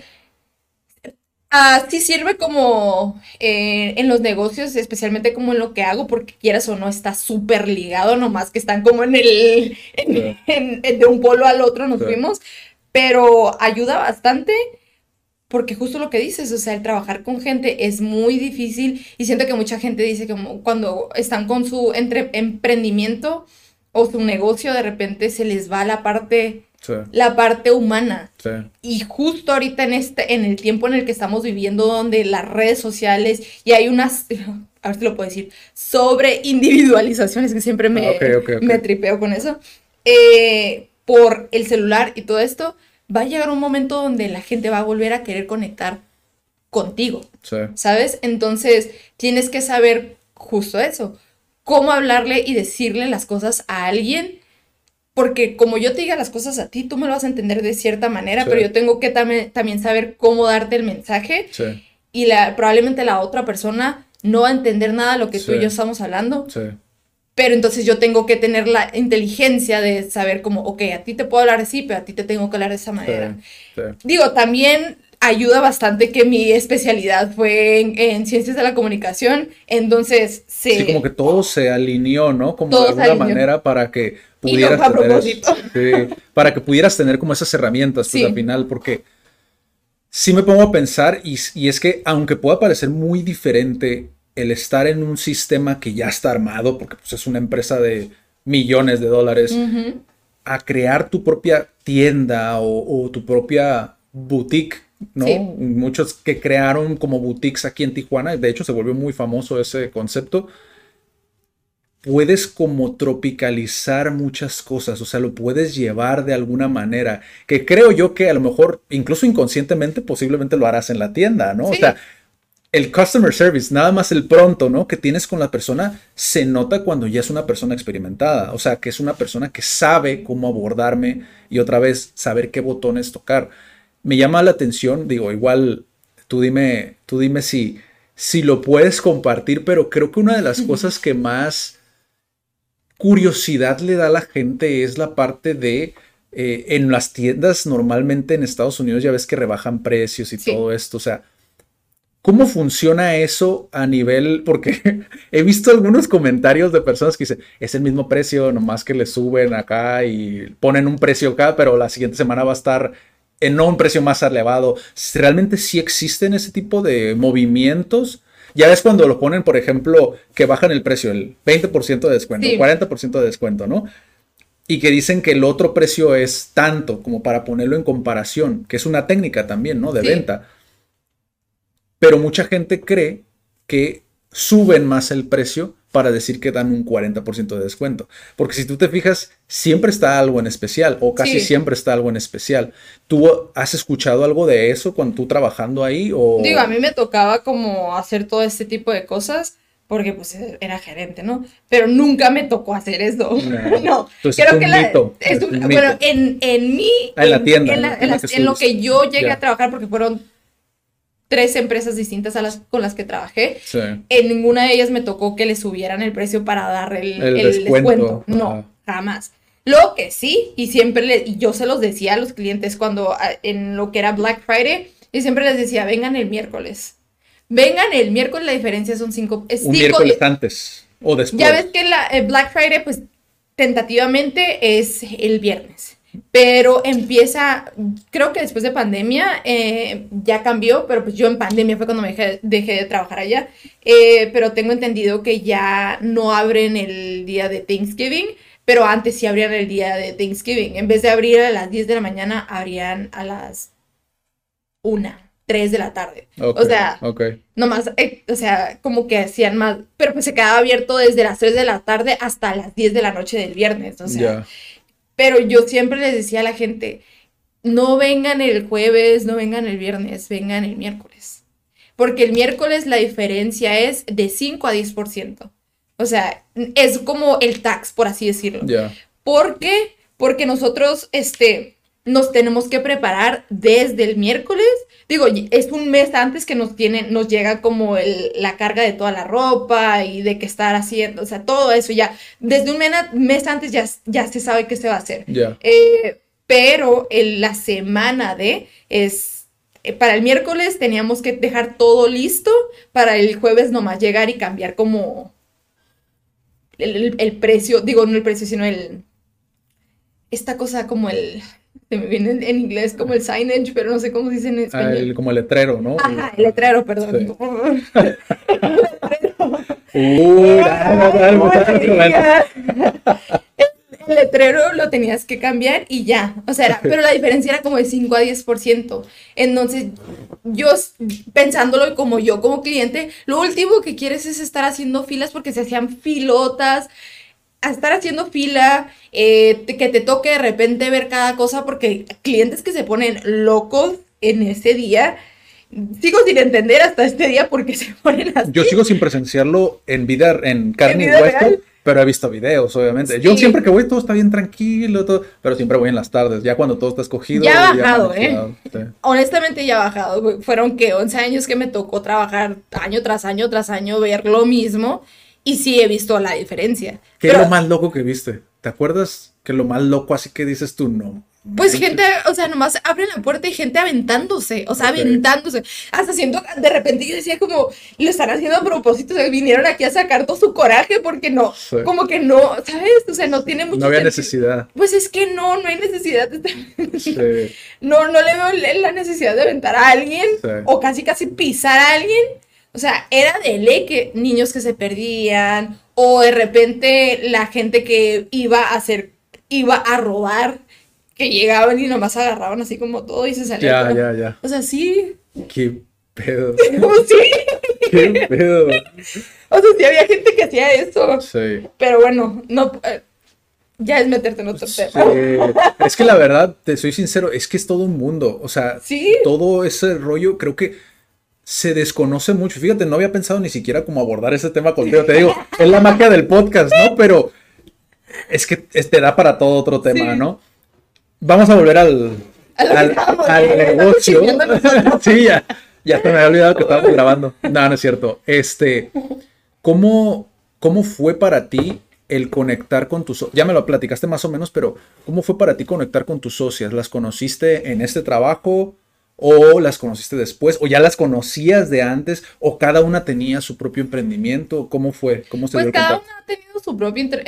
así sirve como eh, en los negocios, especialmente como en lo que hago, porque quieras o no, está súper ligado, nomás que están como en el, en- Sí. en- en- de un polo al otro nos Sí. fuimos, pero ayuda bastante. Porque justo lo que dices, o sea, el trabajar con gente es muy difícil y siento que mucha gente dice que cuando están con su entre- emprendimiento o su negocio, de repente se les va la parte, sí, la parte humana. sí. Y justo ahorita en este, en el tiempo en el que estamos viviendo, donde las redes sociales y hay unas, a ver si lo puedo decir, sobre individualizaciones, que siempre me, Ah, ok, ok, ok. me tripeo con eso, eh, por el celular y todo esto, va a llegar un momento donde la gente va a volver a querer conectar contigo. sí. ¿sabes? Entonces tienes que saber justo eso, cómo hablarle y decirle las cosas a alguien, porque como yo te diga las cosas a ti, tú me lo vas a entender de cierta manera, Sí. pero yo tengo que también, también saber cómo darte el mensaje Sí, y la, probablemente la otra persona no va a entender nada de lo que tú y yo estamos hablando, sí, pero entonces yo tengo que tener la inteligencia de saber como, ok, a ti te puedo hablar así, pero a ti te tengo que hablar de esa manera. sí. Digo, también ayuda bastante que mi especialidad fue en, en ciencias de la comunicación, entonces sí. Sí, como que todo se alineó, ¿no? Como Todo de se alguna manera para que no pudieras a tener propósito. sí, para que pudieras tener como esas herramientas pues, al final, porque sí me pongo a pensar y, y es que aunque pueda parecer muy diferente el estar en un sistema que ya está armado, porque pues, es una empresa de millones de dólares, a crear tu propia tienda o, o tu propia boutique, ¿no? Sí. Muchos que crearon como boutiques aquí en Tijuana, de hecho se volvió muy famoso ese concepto. Puedes como tropicalizar muchas cosas, o sea, lo puedes llevar de alguna manera, que creo yo que a lo mejor, incluso inconscientemente, posiblemente lo harás en la tienda, ¿no? O sea, el customer service, nada más el pronto, ¿no? Que tienes con la persona, se nota cuando ya es una persona experimentada. O sea, que es una persona que sabe cómo abordarme y otra vez saber qué botones tocar. Me llama la atención, digo, igual tú dime, tú dime si, si lo puedes compartir, pero creo que una de las cosas que más curiosidad le da a la gente es la parte de eh, en las tiendas normalmente en Estados Unidos ya ves que rebajan precios y Sí. todo esto, o sea, ¿cómo funciona eso a nivel? Porque he visto algunos comentarios de personas que dicen, es el mismo precio, nomás que le suben acá y ponen un precio acá, pero la siguiente semana va a estar en un precio más elevado. ¿Realmente sí existen ese tipo de movimientos? Ya ves cuando lo ponen, por ejemplo, que bajan el precio, el 20% de descuento, Sí. 40% de descuento, ¿no? y que dicen que el otro precio es tanto como para ponerlo en comparación, que es una técnica también, ¿no? De Sí. venta. Pero mucha gente cree que suben más el precio para decir que dan un 40% de descuento. Porque si tú te fijas, siempre está algo en especial o casi Sí. siempre está algo en especial. ¿Tú has escuchado algo de eso cuando tú trabajando ahí o Digo, a mí me tocaba como hacer todo este tipo de cosas porque pues era gerente, ¿no? Pero nunca me tocó hacer eso. No. No, Entonces, creo es que la- es un- bueno, en, en mí, Ah, en la tienda, en, la- la lo que yo llegué a trabajar, porque fueron tres empresas distintas a las con las que trabajé, Sí. en ninguna de ellas me tocó que le subieran el precio para dar el, El el descuento, descuento. No, ajá. jamás. Lo que sí, y siempre le, y yo se los decía a los clientes cuando en lo que era Black Friday, y siempre les decía, vengan el miércoles. Vengan el miércoles, la diferencia son cinco, es Un cinco miércoles antes o después. Ya ves que la el Black Friday, pues tentativamente es el viernes. Pero empieza, creo que después de pandemia eh, ya cambió, pero pues yo en pandemia fue cuando me dejé, dejé de trabajar allá. Eh, pero tengo entendido que ya no abren el día de Thanksgiving, pero antes sí abrían el día de Thanksgiving. En vez de abrir a las 10 de la mañana, abrían a las 1, 3 de la tarde. O sea, ok. Nomás, eh, o sea, como que hacían más, pero pues se quedaba abierto desde las 3 de la tarde hasta las 10 de la noche del viernes, o sea. Pero yo siempre les decía a la gente, no vengan el jueves, no vengan el viernes, vengan el miércoles, porque el miércoles la diferencia es de 5 a 10%, o sea, es como el tax, por así decirlo. Ya. ¿Por qué? Porque nosotros, este, nos tenemos que preparar desde el miércoles. Digo, es un mes antes que nos tienen, nos llega como el- la carga de toda la ropa y de qué estar haciendo, o sea, todo eso ya. Desde un mes antes ya, ya se sabe qué se va a hacer. Eh, pero en la semana de es eh, para el miércoles teníamos que dejar todo listo para el jueves nomás llegar y cambiar como el, el- el precio, digo no el precio, sino el esta cosa como el se me viene en, en inglés como el signage, pero no sé cómo se dice en Ah, español. el- como el letrero, ¿no? Ajá, el letrero, perdón. Uy, dale, dale, dale, dale. El letrero lo tenías que cambiar y ya. O sea, era- pero la diferencia era como de 5 a 10%. Entonces, yo pensándolo como yo como cliente, lo último que quieres es estar haciendo filas porque se hacían filotas. A estar haciendo fila, eh, que te toque de repente ver cada cosa, porque clientes que se ponen locos en ese día, sigo sin entender hasta este día por qué se ponen así. Yo sigo sin presenciarlo en vida, en carne y hueso, pero he visto videos, obviamente. Yo Sí. siempre que voy todo está bien tranquilo, todo, pero siempre voy en las tardes, ya cuando todo está escogido. Ya ha bajado, ¿eh? manejado, sí. Honestamente ya ha bajado. Fueron que 11 años que me tocó trabajar año tras año tras año, ver lo mismo. Y sí he visto la diferencia. ¿Qué Pero, es lo más loco que viste? ¿Te acuerdas que lo más loco así que dices tú no? Pues gente, o sea, nomás abren la puerta y gente aventándose, o sea, aventándose. Hasta siento, de repente yo decía como, lo están haciendo a propósito, o sea, vinieron aquí a sacar todo su coraje porque no, Sí. como que no, ¿sabes? O sea, no tiene mucho No había sentido. necesidad. Pues es que no, no hay necesidad de estar- Sí. No, no le veo la necesidad de aventar a alguien Sí. o casi casi pisar a alguien. O sea, era de ley que niños que se perdían o de repente la gente que iba a hacer, iba a robar, que llegaban y nomás agarraban así como todo y se salían. Ya, ya, ya. O sea, sí. Qué pedo. sí. Qué pedo. O sea, sí había gente que hacía eso. Sí. Pero bueno, no. eh, ya es meterte en otro Sí. tema. Es que la verdad, te soy sincero, es que es todo un mundo. O sea, Sí. todo ese rollo creo que se desconoce mucho. Fíjate, no había pensado ni siquiera cómo abordar ese tema contigo. Te digo, es la magia del podcast, ¿no? Pero es que te da para todo otro tema, Sí. ¿no? Vamos a volver al, al, negocio. sí, ya, ya te me había olvidado que estábamos grabando. No, no es cierto. Este, ¿cómo, cómo fue para ti el conectar con tus... Ya me lo platicaste más o menos, pero ¿cómo fue para ti conectar con tus socias? ¿Las conociste en este trabajo o las conociste después o ya las conocías de antes o cada una tenía su propio emprendimiento? ¿Cómo fue? ¿Cómo se Pues dio cada una ha tenido su propio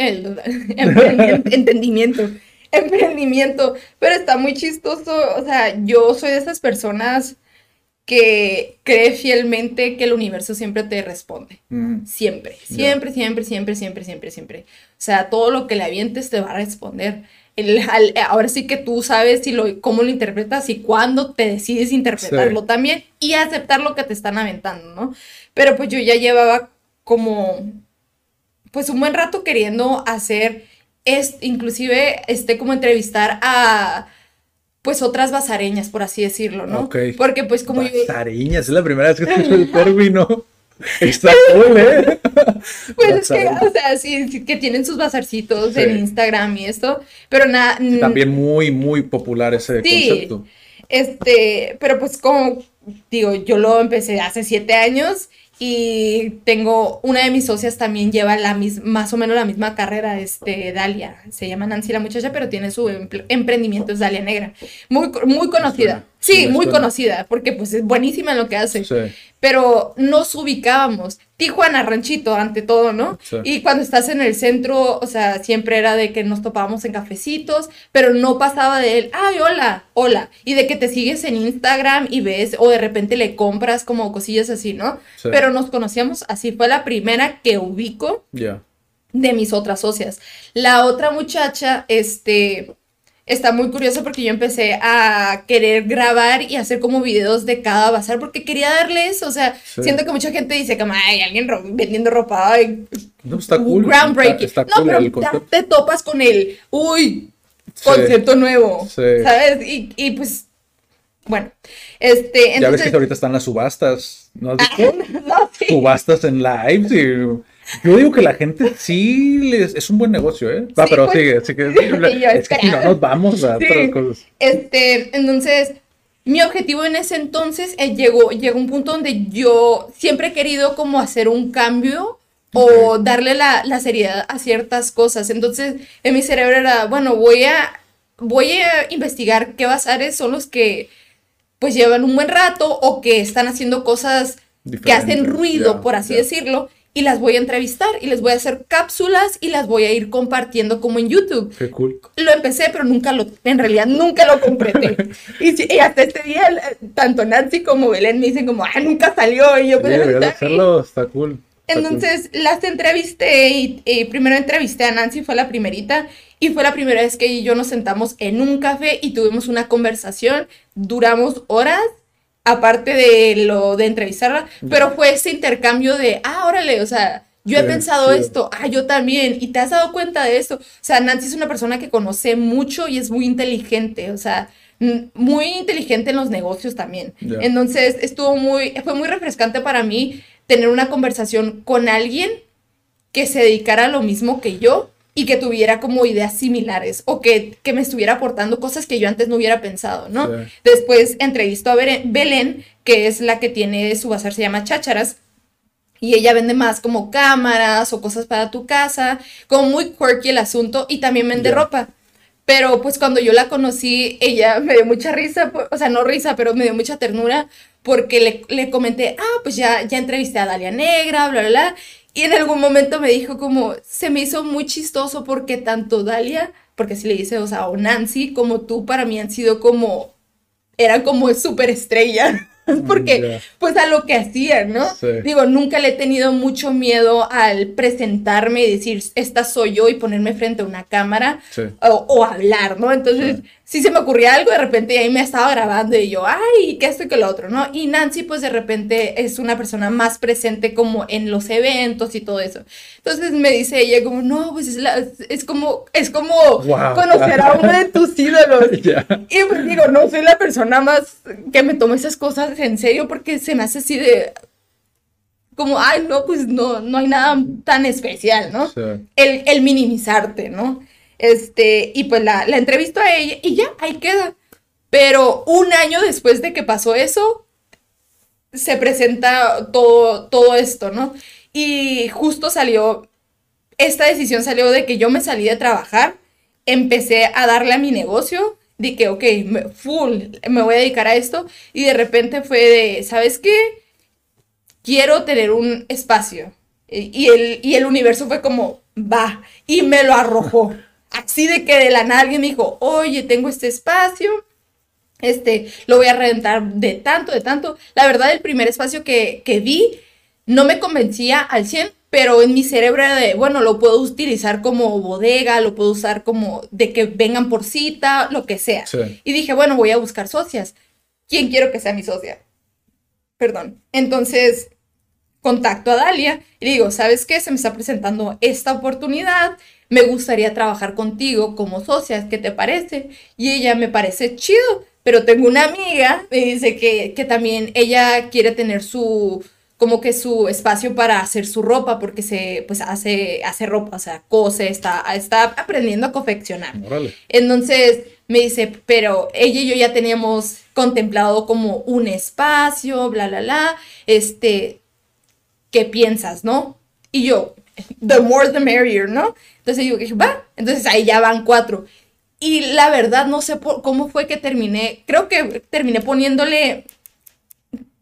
entendimiento, emprendimiento, pero está muy chistoso, o sea, yo soy de esas personas que cree fielmente que el universo siempre te responde. Mm, Siempre, siempre, siempre, siempre, siempre, siempre, siempre. O sea, todo lo que le avientes te va a responder. El- al- ahora sí que tú sabes si lo, cómo lo interpretas y cuándo te decides interpretarlo Sí. también y aceptar lo que te están aventando, ¿no? Pero pues yo ya llevaba como, pues un buen rato queriendo hacer, es, inclusive, este, como entrevistar a, pues otras basareñas, por así decirlo, ¿no? Ok. Porque pues como yo... Basareñas, es la primera vez que escucho el término. Está cool, ¿eh? Pues es que, o sea, sí, que tienen sus bazarcitos Sí. en Instagram y esto, pero nada. También muy, muy popular ese Sí. concepto. Este, pero pues como digo, yo lo empecé hace siete años y tengo, una de mis socias también lleva la mis, más o menos la misma carrera, este, Dalia, se llama Nancy la muchacha, pero tiene su empre- emprendimiento, es Dalia Negra, muy, muy conocida, Sí, muy conocida, porque pues es buenísima en lo que hace, Sí. pero nos ubicábamos, Tijuana, Ranchito, ante todo, ¿no? Sí. Y cuando estás en el centro, o sea, siempre era de que nos topábamos en cafecitos, pero no pasaba de él, ay, hola, hola, y de que te sigues en Instagram y ves, o de repente le compras como cosillas así, ¿no? Sí. Pero nos conocíamos, así fue la primera que ubico de mis otras socias. La otra muchacha, este, está muy curiosa porque yo empecé a querer grabar y hacer como videos de cada bazar porque quería darle eso, o sea, Sí. siento que mucha gente dice como, ay, alguien ro- vendiendo ropa, ay, No, está cool. groundbreaking. Está, está no, cool pero te topas con el, uy, Sí. concepto nuevo, Sí. ¿sabes? Y, y pues, bueno, este, Ya ves que ahorita están las subastas. ¿No has visto? no, sí. subastas en live. y- Yo digo que la gente sí les, es un buen negocio, ¿eh? Va, Sí, pero pues, sigue, sigue. y yo es que si no nos vamos a Sí. otras cosas. Este, entonces, mi objetivo en ese entonces eh, llegó, llegó un punto donde yo siempre he querido como hacer un cambio o darle la, la seriedad a ciertas cosas. Entonces, en mi cerebro era, bueno, voy a, voy a investigar qué bazares son los que pues llevan un buen rato o que están haciendo cosas que hacen ruido, por así decirlo, y las voy a entrevistar y les voy a hacer cápsulas y las voy a ir compartiendo como en YouTube Qué cool. lo empecé, pero nunca lo, en realidad nunca lo concreté. y, sí, y hasta este día, eh, tanto Nancy como Belén me dicen como, ah, nunca salió. Y yo, Sí, pues, de está bien". hacerlo, está cool. está cool. Entonces las entrevisté y, y primero entrevisté a Nancy, fue la primerita, y fue la primera vez que ella y yo nos sentamos en un café y tuvimos una conversación, duramos horas, aparte de lo de entrevistarla, pero fue ese intercambio de, ah, órale, o sea, yo he pensado esto, ah, yo también, y te has dado cuenta de esto. O sea, Nancy es una persona que conoce mucho y es muy inteligente, o sea, muy inteligente en los negocios también. Entonces, estuvo muy, fue muy refrescante para mí tener una conversación con alguien que se dedicara a lo mismo que yo y que tuviera como ideas similares o que, que me estuviera aportando cosas que yo antes no hubiera pensado, ¿no? Sí. Después entrevistó a Belén, que es la que tiene su bazar, se llama Chácharas. Y ella vende más como cámaras o cosas para tu casa, como muy quirky el asunto, y también vende Ya. ropa. Pero pues cuando yo la conocí, ella me dio mucha risa, o sea, no risa, pero me dio mucha ternura, porque le, le comenté, ah, pues ya, ya entrevisté a Dalia Negra, bla, bla, bla. Y en algún momento me dijo como, se me hizo muy chistoso porque tanto Dalia, porque así le dice, o sea, o Nancy, como tú, para mí han sido como, eran como superestrella. Porque, Ya. pues a lo que hacían, ¿no? Sí. Digo, nunca le he tenido mucho miedo al presentarme y decir, esta soy yo y ponerme frente a una cámara Sí. o, o hablar, ¿no? Entonces, si se me ocurría algo, de repente ahí me estaba grabando y yo, ay, que esto y que lo otro, ¿no? Y Nancy, pues de repente es una persona más presente como en los eventos y todo eso. Entonces me dice ella como, no, pues es, la- es como, es como Wow. conocer a uno de tus ídolos. Ya. Y pues digo, no soy la persona más que me tome esas cosas en serio porque se me hace así de como, ay, no, pues no, no hay nada tan especial, ¿no? Sí. El, el minimizarte, ¿no? Este, y pues la, la entrevisto a ella y ya, ahí queda. Pero un año después de que pasó eso, se presenta todo, todo esto, ¿no? Y justo salió esta decisión salió de que yo me salí de trabajar, empecé a darle a mi negocio, de que, ok, full, me voy a dedicar a esto, y de repente fue de, ¿sabes qué? Quiero tener un espacio. Y el, y el universo fue como, va, y me lo arrojó. Así de que de la nada alguien me dijo, oye, tengo este espacio, este, lo voy a rentar de tanto, de tanto. La verdad, el primer espacio que, que vi no me convencía al 100, pero en mi cerebro era de, bueno, lo puedo utilizar como bodega, lo puedo usar como de que vengan por cita, lo que sea. Y dije, bueno, voy a buscar socias. ¿Quién quiero que sea mi socia? Perdón. Entonces, contacto a Dalia y digo, ¿sabes qué? Se me está presentando esta oportunidad, me gustaría trabajar contigo como socia, ¿qué te parece? Y ella me parece chido, pero tengo una amiga, me dice que, que también ella quiere tener su, como que su espacio para hacer su ropa, porque se, pues hace, hace ropa, o sea, cose, está, está aprendiendo a confeccionar. Entonces me dice, pero ella y yo ya teníamos contemplado como un espacio, bla, bla, bla, este, ¿qué piensas, no? Y yo, the more the merrier, ¿no? Entonces yo dije, va, entonces ahí ya van cuatro. Y la verdad no sé cómo fue que terminé, creo que terminé poniéndole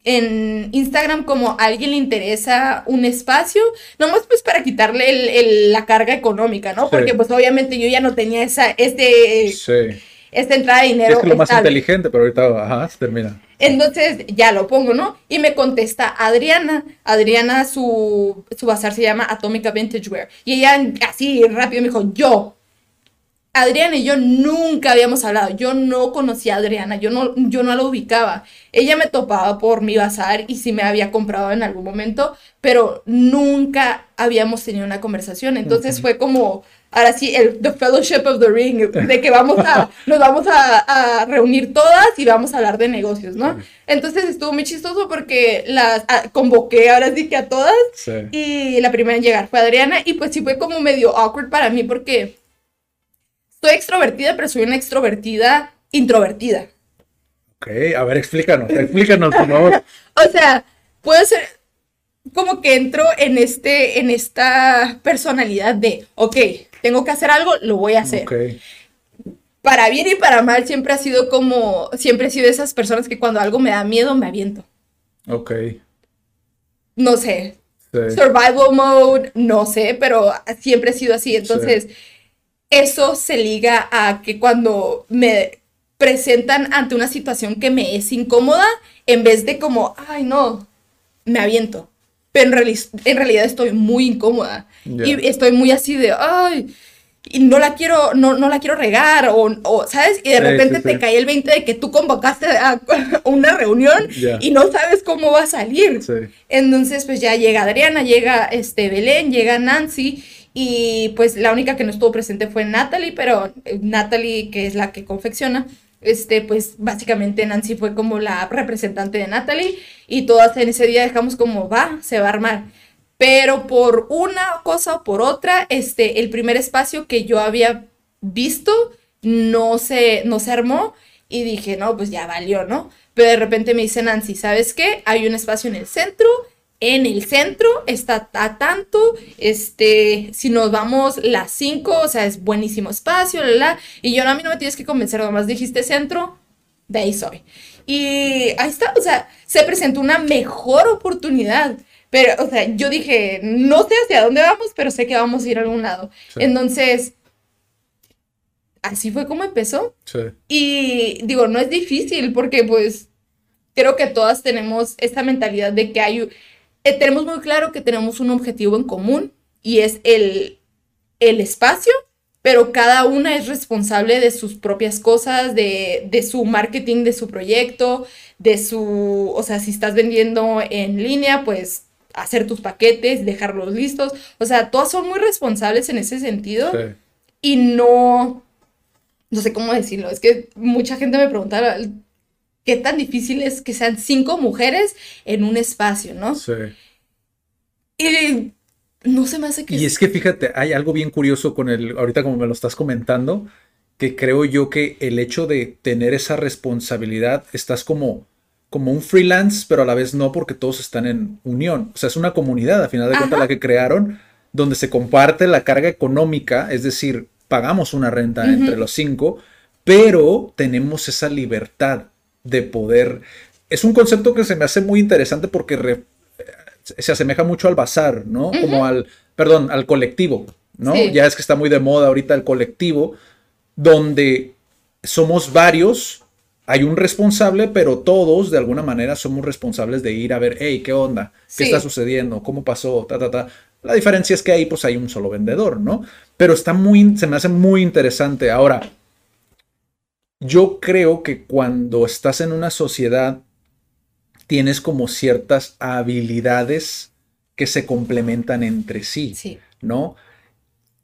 en Instagram como a alguien le interesa un espacio, nomás pues para quitarle la carga económica, ¿no? Porque pues obviamente yo ya no tenía esa, este, esta entrada de dinero. Es que lo más inteligente, pero ahorita, ajá, se termina. Entonces ya lo pongo, ¿no? Y me contesta Adriana. Adriana, su, su bazar se llama Atomica Vintage Wear. Y ella así rápido me dijo, yo, Adriana y yo nunca habíamos hablado. Yo no conocía a Adriana, yo no, yo no la ubicaba. Ella me topaba por mi bazar y sí me había comprado en algún momento, pero nunca habíamos tenido una conversación. Entonces fue como, ahora sí, el The Fellowship of the Ring, de que vamos a, nos vamos a, reunir todas y vamos a hablar de negocios, ¿no? Entonces estuvo muy chistoso porque las convoqué ahora sí que a todas y la primera en llegar fue Adriana y pues sí fue como medio awkward para mí porque soy extrovertida, pero soy una extrovertida introvertida. Ok, a ver, explícanos, explícanos, por favor. o sea, puede ser como que entro en, este, en esta personalidad de, ok, tengo que hacer algo, lo voy a hacer. Okay. Para bien y para mal, siempre ha sido como, siempre he sido esas personas que cuando algo me da miedo, me aviento. Ok. No sé. Survival mode, no sé, pero siempre he sido así. Entonces, eso se liga a que cuando me presentan ante una situación que me es incómoda, en vez de como, ay, no, me aviento. Pero en, realidad estoy muy incómoda. Y estoy muy así de, ay, y no la quiero, no, no la quiero regar, o, ¿sabes? Y de repente te cae el 20 de que tú convocaste a una reunión y no sabes cómo va a salir. Entonces, pues ya llega Adriana, llega este Belén, llega Nancy, y pues la única que no estuvo presente fue Natalie, pero eh, Natalie, que es la que confecciona, este, pues básicamente Nancy fue como la representante de Natalie y todas en ese día dejamos como va, se va a armar. Pero por una cosa o por otra, este, el primer espacio que yo había visto no se, no se armó y dije, no, pues ya valió, ¿no? Pero de repente me dice Nancy, ¿sabes qué? Hay un espacio en el centro en el centro está a tanto, este, si nos vamos las 5, o sea, es buenísimo espacio, la, la, y yo no, a mí no me tienes que convencer, nomás dijiste centro, de ahí soy. Y ahí está, o sea, se presentó una mejor oportunidad, pero, o sea, yo dije, no sé hacia dónde vamos, pero sé que vamos a ir a algún lado. Entonces, así fue como empezó. Sí. Y digo, no es difícil porque pues creo que todas tenemos esta mentalidad de que hay eh, tenemos muy claro que tenemos un objetivo en común y es el, el espacio, pero cada una es responsable de sus propias cosas, de, de, su marketing, de su proyecto, de su, o sea, si estás vendiendo en línea, pues hacer tus paquetes, dejarlos listos, o sea, todas son muy responsables en ese sentido y no, no sé cómo decirlo, es que mucha gente me pregunta, qué tan difícil es que sean cinco mujeres en un espacio, ¿no? Sí. Y no se me hace que... Y es que fíjate, hay algo bien curioso con el, ahorita como me lo estás comentando, que creo yo que el hecho de tener esa responsabilidad, estás como, como un freelance, pero a la vez no porque todos están en unión. O sea, es una comunidad, a final de cuentas, la que crearon, donde se comparte la carga económica, es decir, pagamos una renta entre los cinco, pero tenemos esa libertad de poder. Es un concepto que se me hace muy interesante porque se asemeja mucho al bazar, ¿no? Como al, perdón, al colectivo, ¿no? Ya es que está muy de moda ahorita el colectivo, donde somos varios, hay un responsable, pero todos de alguna manera somos responsables de ir a ver, hey, ¿qué onda? ¿Qué está sucediendo? ¿Cómo pasó? Ta, ta, ta. La diferencia es que ahí pues hay un solo vendedor, ¿no? Pero está muy, se me hace muy interesante. Ahora, yo creo que cuando estás en una sociedad tienes como ciertas habilidades que se complementan entre sí, sí. ¿no?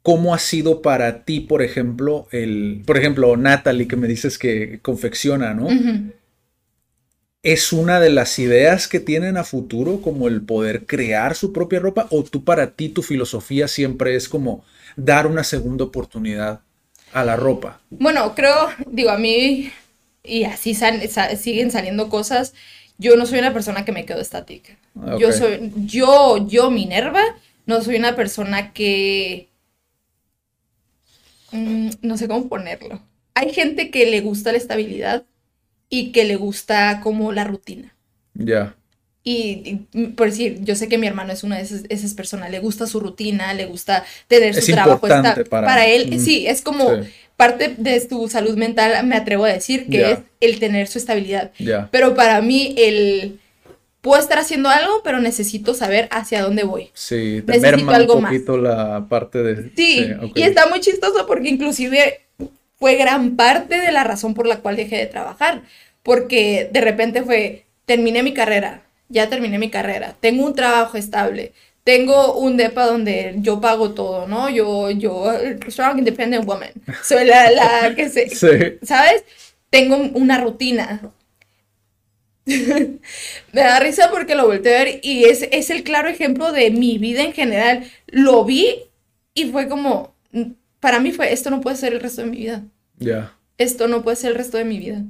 ¿Cómo ha sido para ti, por ejemplo, el, por ejemplo, Natalie, que me dices que confecciona, ¿no? ¿Es una de las ideas que tienen a futuro como el poder crear su propia ropa? ¿O tú para ti tu filosofía siempre es como dar una segunda oportunidad a la ropa? Bueno, creo, digo, a mí, y así siguen saliendo cosas, yo no soy una persona que me quedo estática. Yo soy, yo, yo, Minerva, no soy una persona que Mm, no sé cómo ponerlo. Hay gente que le gusta la estabilidad y que le gusta como la rutina. Ya. Y, por decir, yo sé que mi hermano es una de esas, personas, le gusta su rutina, le gusta tener su trabajo. Está, para, él, sí, es como parte de su salud mental, me atrevo a decir, que es el tener su estabilidad. Pero para mí, el puedo estar haciendo algo, pero necesito saber hacia dónde voy. Sí, te necesito algo un poquito la parte de... Sí, y está muy chistoso porque inclusive fue gran parte de la razón por la cual dejé de trabajar, porque de repente fue, terminé mi carrera, ya terminé mi carrera, tengo un trabajo estable, tengo un depa donde yo pago todo, ¿no? Yo, yo, strong independent woman, soy la, la que se, sí. ¿sabes? Tengo una rutina, me da risa porque lo volteé a ver y es, es el claro ejemplo de mi vida en general. Lo vi y fue como, para mí fue, esto no puede ser el resto de mi vida. Ya. Esto no puede ser el resto de mi vida.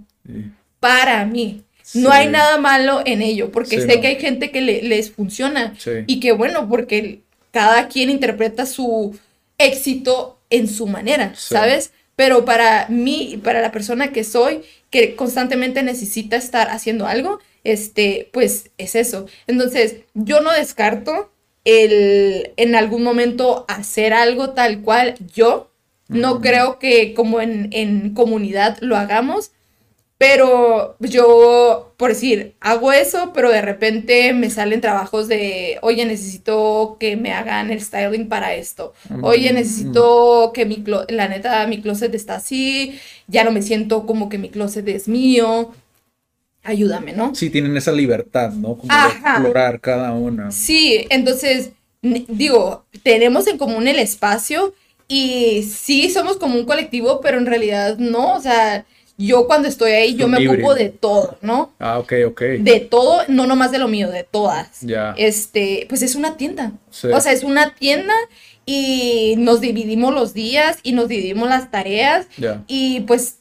Para mí. No hay nada malo en ello, porque sé que hay gente que les funciona. Y que bueno, porque cada quien interpreta su éxito en su manera, ¿sabes? Pero para mí, para la persona que soy, que constantemente necesita estar haciendo algo, este, pues es eso. Entonces, yo no descarto el en algún momento hacer algo tal cual yo. No creo que como en, en comunidad lo hagamos, pero yo, por decir, hago eso, pero de repente me salen trabajos de, oye, necesito que me hagan el styling para esto. Oye, necesito que mi, la neta, mi closet está así, ya no me siento como que mi closet es mío. Ayúdame, ¿no? Sí, tienen esa libertad, ¿no? Como de explorar cada una. Sí, entonces, digo, tenemos en común el espacio y sí somos como un colectivo, pero en realidad no, o sea yo cuando estoy ahí, yo me ocupo de todo, ¿no? Ah, ok, ok. De todo, no nomás de lo mío, de todas. Ya. Este, pues es una tienda. O sea, es una tienda y nos dividimos los días y nos dividimos las tareas. Y pues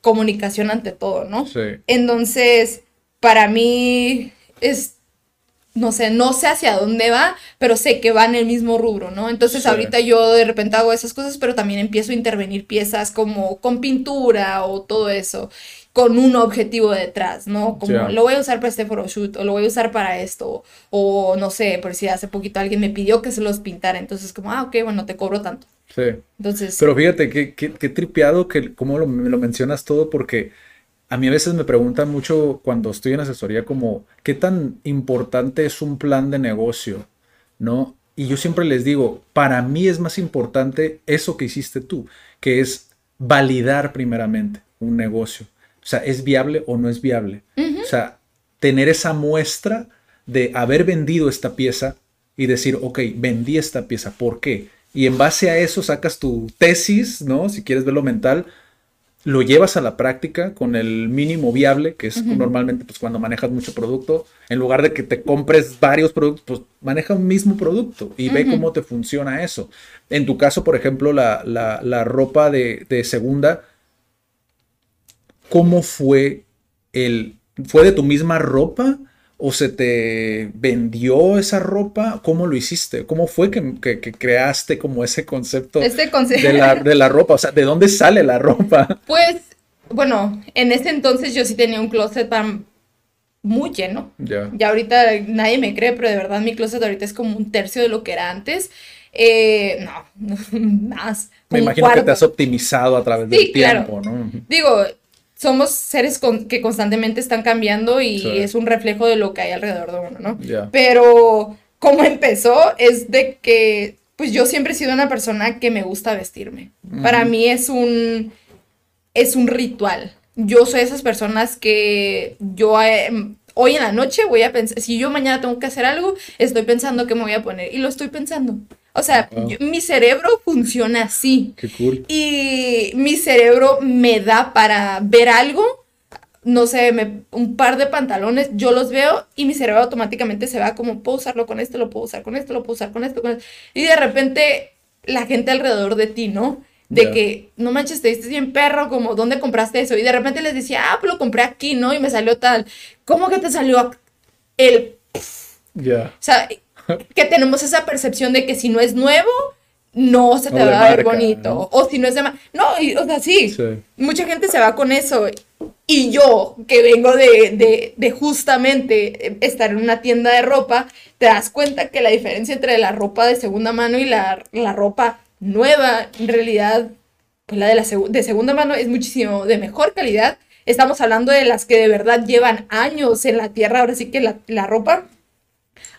comunicación ante todo, ¿no? Sí. Entonces, para mí es no sé, no sé hacia dónde va, pero sé que va en el mismo rubro, ¿no? Entonces ahorita yo de repente hago esas cosas, pero también empiezo a intervenir piezas como con pintura o todo eso, con un objetivo detrás, ¿no? Como lo voy a usar para este photoshoot o lo voy a usar para esto, o no sé, por si hace poquito alguien me pidió que se los pintara, entonces como, ah, ok, bueno, te cobro tanto. Sí. Entonces... Pero fíjate, qué, qué, qué tripeado que como lo, lo mencionas todo porque a mí a veces me preguntan mucho cuando estoy en asesoría como, ¿qué tan importante es un plan de negocio? ¿No? Y yo siempre les digo, para mí es más importante eso que hiciste tú, que es validar primeramente un negocio. O sea, ¿es viable o no es viable? O sea, tener esa muestra de haber vendido esta pieza y decir, ok, vendí esta pieza, ¿por qué? Y en base a eso sacas tu tesis, ¿no? Si quieres verlo mental, lo llevas a la práctica con el mínimo viable, que es normalmente pues, cuando manejas mucho producto, en lugar de que te compres varios productos, pues maneja un mismo producto y ve cómo te funciona eso. En tu caso, por ejemplo, la, la, ropa de, de, segunda, ¿cómo fue el... ¿Fue de tu misma ropa? O se te vendió esa ropa? ¿Cómo lo hiciste? ¿Cómo fue que, creaste como ese concepto, este De, la, de la ropa? O sea, ¿de dónde sale la ropa? Pues, bueno, en ese entonces yo sí tenía un closet muy lleno. Ya. Ya ahorita nadie me cree, pero de verdad mi closet ahorita es como un tercio de lo que era antes. Eh, no, más. Me imagino que te has optimizado a través del tiempo, ¿no? Digo, somos seres que constantemente están cambiando y es un reflejo de lo que hay alrededor de uno, ¿no? Pero como empezó es de que, pues yo siempre he sido una persona que me gusta vestirme. Para mí es un, es un ritual. Yo soy esas personas que yo eh, hoy en la noche voy a pensar, si yo mañana tengo que hacer algo, estoy pensando qué me voy a poner y lo estoy pensando. O sea, mi cerebro funciona así. Qué cool. Y mi cerebro me da para ver algo, no sé, un par de pantalones, yo los veo y mi cerebro automáticamente se va como, puedo usarlo con esto, lo puedo usar con esto, lo puedo usar con esto, con esto. Y de repente la gente alrededor de ti, ¿no? De que, no manches, te viste bien perro, como, ¿dónde compraste eso? Y de repente les decía, ah, pues lo compré aquí, ¿no? Y me salió tal. ¿Cómo que te salió el... Ya. O sea, que tenemos esa percepción de que si no es nuevo, no se te va a ver bonito. O si no es de... No, o sea, sí, Mucha gente se va con eso. Y yo, que vengo de, de, justamente estar en una tienda de ropa, te das cuenta que la diferencia entre la ropa de segunda mano y la, la ropa nueva, en realidad, pues la de, la de segunda mano es muchísimo de mejor calidad. Estamos hablando de las que de verdad llevan años en la tierra, ahora sí que la, la ropa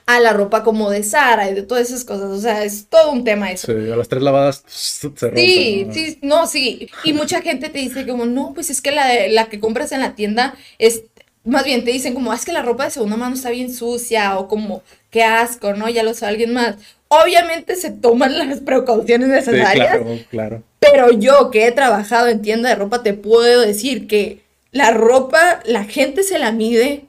a la ropa como de Sara y de todas esas cosas. O sea, es todo un tema eso. Sí, a las tres lavadas se rompe, Sí, sí, no, sí. Y mucha gente te dice como, no, pues es que la, de, la que compras en la tienda es, más bien te dicen como, ah, es que la ropa de segunda mano está bien sucia o como, qué asco, ¿no? Ya lo sabe alguien más. Obviamente se toman las precauciones necesarias. Sí, claro, claro. Pero yo que he trabajado en tienda de ropa te puedo decir que la ropa, la gente se la mide,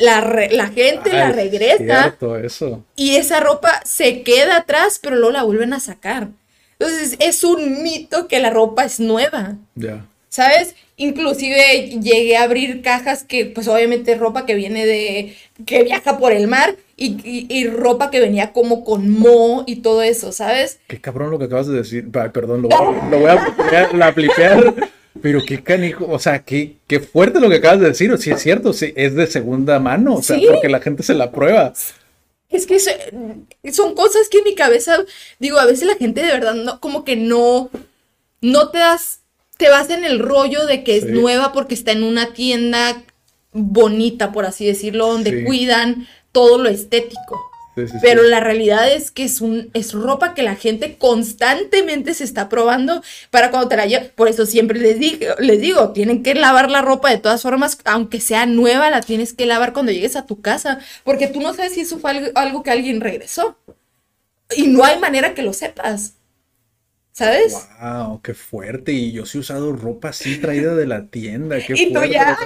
la, la gente la regresa. eso. Y esa ropa se queda atrás, pero luego la vuelven a sacar. Entonces es un mito que la ropa es nueva. Ya. ¿Sabes? Inclusive llegué a abrir cajas que, pues obviamente ropa que viene de, que viaja por el mar y, ropa que venía como con mo y todo eso, ¿sabes? Qué cabrón lo que acabas de decir. perdón, lo, voy a, lo pero qué canijo, o sea, qué, qué fuerte lo que acabas de decir, o si es cierto, si es de segunda mano, o sea, porque la gente se la prueba. Es que son cosas que en mi cabeza, digo, a veces la gente de verdad no, como que no, no te das, te vas en el rollo de que es nueva porque está en una tienda bonita, por así decirlo, donde cuidan todo lo estético. Pero la realidad es que es, un, es ropa que la gente constantemente se está probando para cuando te la llevas. Por eso siempre les digo, les digo, tienen que lavar la ropa de todas formas, aunque sea nueva, la tienes que lavar cuando llegues a tu casa, porque tú no sabes si eso fue algo, que alguien regresó. Y no hay manera que lo sepas. ¿Sabes? ¡Wow! ¡Qué fuerte! Y yo sí he usado ropa así traída de la tienda. ¡Qué y fuerte! ya.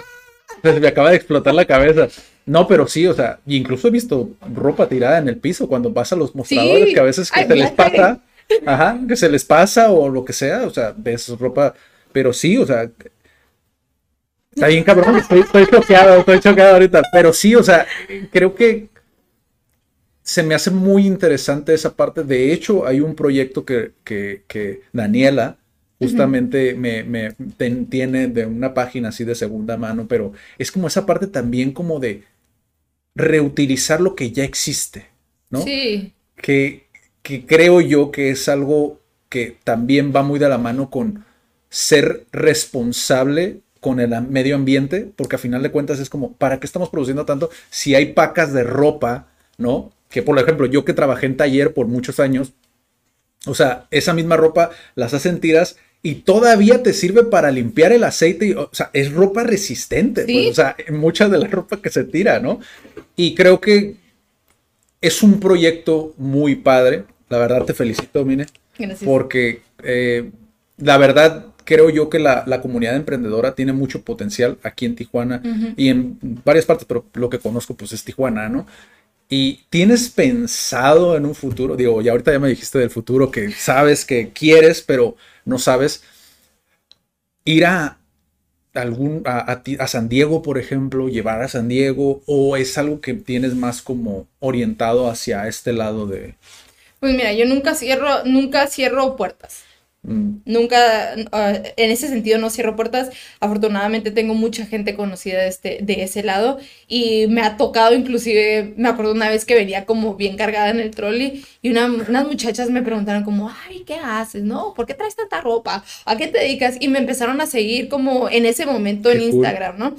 me acaba de explotar la cabeza. No, pero sí, o sea, incluso he visto ropa tirada en el piso cuando vas a los mostradores, que a veces que se les pasa, ajá, que se les pasa o lo que sea, o sea, ves ropa, pero sí, o sea, está bien cabrón, estoy, estoy choqueado, estoy choqueado ahorita, pero sí, o sea, creo que se me hace muy interesante esa parte. De hecho, hay un proyecto que, que, que Daniela, justamente me, me tiene de una página así de segunda mano, pero es como esa parte también como de reutilizar lo que ya existe, ¿no? Sí. Que, que creo yo que es algo que también va muy de la mano con ser responsable con el medio ambiente, porque a final de cuentas es como, ¿para qué estamos produciendo tanto si hay pacas de ropa, ¿no? Que por ejemplo, yo que trabajé en taller por muchos años, o sea, esa misma ropa las hacen tiras y todavía te sirve para limpiar el aceite. o sea, es ropa resistente. Pues, o sea, mucha de la ropa que se tira, ¿no? Y creo que es un proyecto muy padre. La verdad te felicito, Mine. Gracias. Porque eh, la verdad creo yo que la, comunidad emprendedora tiene mucho potencial aquí en Tijuana y en varias partes, pero lo que conozco pues es Tijuana, ¿no? Y tienes pensado en un futuro, digo, ya ahorita ya me dijiste del futuro que sabes que quieres, pero no sabes, ir a algún, a, a a San Diego, por ejemplo, llevar a San Diego, o es algo que tienes más como orientado hacia este lado de... Pues mira, yo nunca cierro, nunca cierro puertas. Mm, Nunca, ah, en ese sentido no cierro puertas. Afortunadamente tengo mucha gente conocida de, este, de ese lado y me ha tocado inclusive, me acuerdo una vez que venía como bien cargada en el trolley y una- unas muchachas me preguntaron como, ay, ¿qué haces? ¿No? ¿Por qué traes tanta ropa? ¿A qué te dedicas? Y me empezaron a seguir como en ese momento en cool. Instagram, ¿no?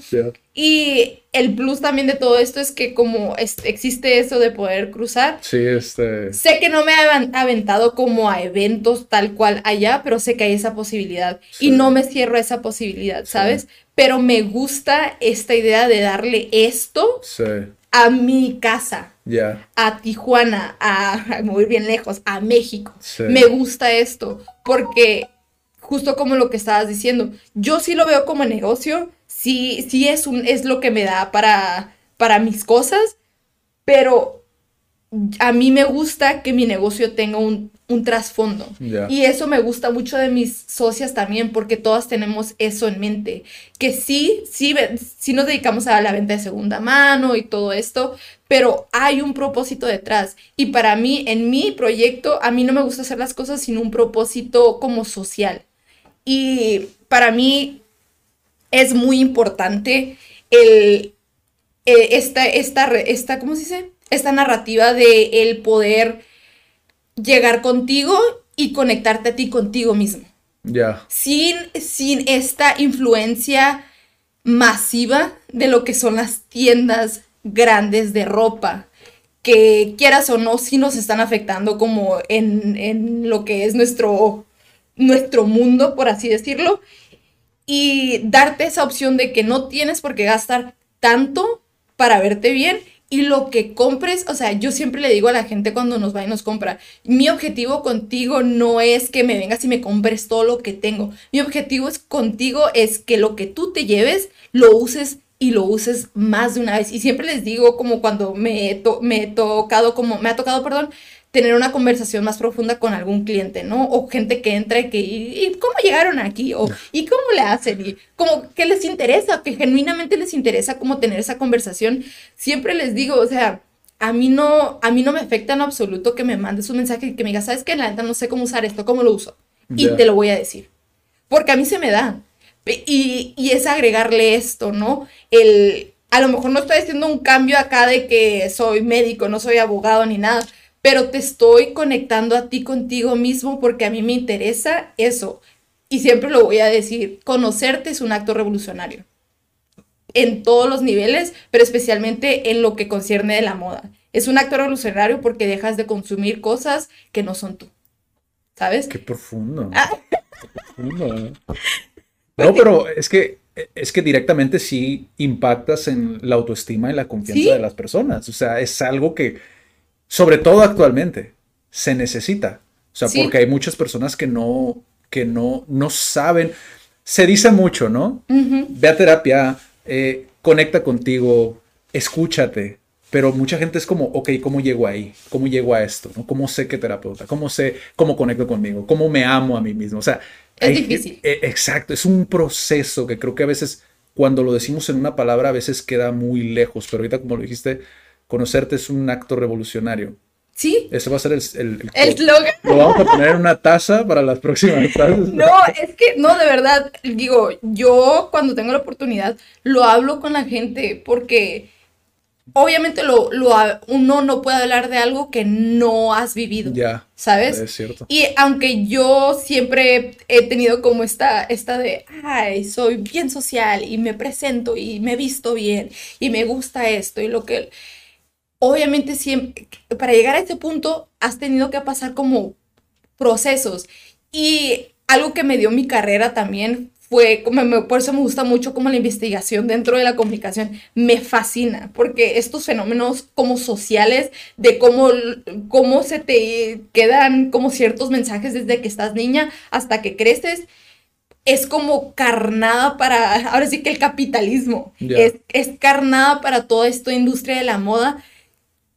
Y el plus también de todo esto es que como es- existe eso de poder cruzar, Sí, este... Sé que no me he aventado como a eventos tal cual allá, pero sé que hay esa posibilidad Sí. y no me cierro a esa posibilidad, ¿sabes? Pero me gusta esta idea de darle esto Sí, a mi casa, ya. a Tijuana, a, a muy bien lejos, a México. Sí. Me gusta esto porque justo como lo que estabas diciendo, yo sí lo veo como negocio, sí, sí es un, es lo que me da para, para mis cosas, pero a mí me gusta que mi negocio tenga un, un trasfondo. Y eso me gusta mucho de mis socias también, porque todas tenemos eso en mente. Que sí, sí, sí nos dedicamos a la venta de segunda mano y todo esto, pero hay un propósito detrás. Y para mí, en mi proyecto, a mí no me gusta hacer las cosas sin un propósito como social. Y para mí es muy importante el, eh, esta, esta, esta, ¿cómo se dice? Esta narrativa de el poder llegar contigo y conectarte a ti contigo mismo. Ya. Sin, sin esta influencia masiva de lo que son las tiendas grandes de ropa, que quieras o no, sí nos están afectando como en, en lo que es nuestro, nuestro mundo, por así decirlo, y darte esa opción de que no tienes por qué gastar tanto para verte bien y lo que compres, o sea, yo siempre le digo a la gente cuando nos va y nos compra, mi objetivo contigo no es que me vengas y me compres todo lo que tengo. Mi objetivo es contigo es que lo que tú te lleves lo uses y lo uses más de una vez. Y siempre les digo como cuando me to- me he tocado como me ha tocado, perdón, tener una conversación más profunda con algún cliente, ¿no? O gente que entra y que, ¿y, y cómo llegaron aquí? O, ¿y cómo le hacen? Y como que les interesa, que genuinamente les interesa como tener esa conversación. Siempre les digo, o sea, a mí no, a mí no me afecta en absoluto que me mandes un mensaje y que me digas, ¿sabes qué? La neta no sé cómo usar esto, ¿cómo lo uso? Y te lo voy a decir. Porque a mí se me da. Y, y es agregarle esto, ¿no? El, a lo mejor no estoy haciendo un cambio acá de que soy médico, no soy abogado ni nada, pero te estoy conectando a ti contigo mismo porque a mí me interesa eso. Y siempre lo voy a decir, conocerte es un acto revolucionario. En todos los niveles, pero especialmente en lo que concierne de la moda. Es un acto revolucionario porque dejas de consumir cosas que no son tú. ¿Sabes? Qué profundo. Ah. Qué profundo, ¿eh? No, pero es que es que directamente sí impactas en la autoestima y la confianza Sí. de las personas. O sea, es algo que, sobre todo actualmente, se necesita. O sea, Sí. porque hay muchas personas que no, que no, no saben. Se dice mucho, ¿no? Ujú. Ve a terapia, eh, conecta contigo, escúchate. Pero mucha gente es como, ok, ¿cómo llego ahí? ¿Cómo llego a esto? ¿no? ¿Cómo sé qué terapeuta? ¿Cómo sé cómo conecto conmigo? ¿Cómo me amo a mí mismo? O sea, Es hay- difícil. eh, exacto, es un proceso que creo que a veces, cuando lo decimos en una palabra, a veces queda muy lejos. Pero ahorita, como lo dijiste, conocerte es un acto revolucionario. Sí, Ese va a ser el, el, el-. Lo vamos a poner en una taza para las próximas tazas. No, es que no, de verdad, digo, yo cuando tengo la oportunidad lo hablo con la gente porque obviamente lo, lo uno no puede hablar de algo que no has vivido, Ya, ¿sabes? es cierto. Y aunque yo siempre he tenido como esta, esta de, ay, soy bien social y me presento y me visto bien y me gusta esto y lo que... Obviamente siempre, para llegar a ese punto has tenido que pasar como procesos. Y algo que me dio mi carrera también fue, como me- por eso me gusta mucho como la investigación dentro de la comunicación, me fascina, porque estos fenómenos como sociales, de cómo, cómo se te quedan como ciertos mensajes desde que estás niña hasta que creces, es como carnada para, ahora sí que el capitalismo, es, es carnada para toda esta industria de la moda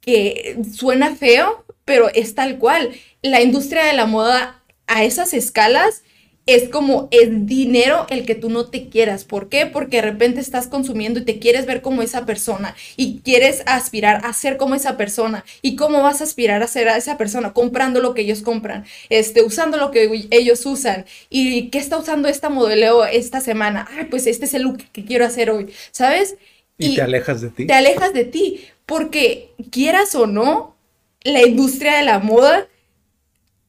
que suena feo, pero es tal cual. La industria de la moda a esas escalas es como es dinero el que tú no te quieras. ¿Por qué? Porque de repente estás consumiendo y te quieres ver como esa persona y quieres aspirar a ser como esa persona. ¿Y cómo vas a aspirar a ser a esa persona? Comprando lo que ellos compran, este, usando lo que ellos usan. ¿Y qué está usando esta modelo esta semana? Ay, pues este es el look que quiero hacer hoy, ¿sabes? Y, te alejas de ti. Te alejas de ti, porque quieras o no, la industria de la moda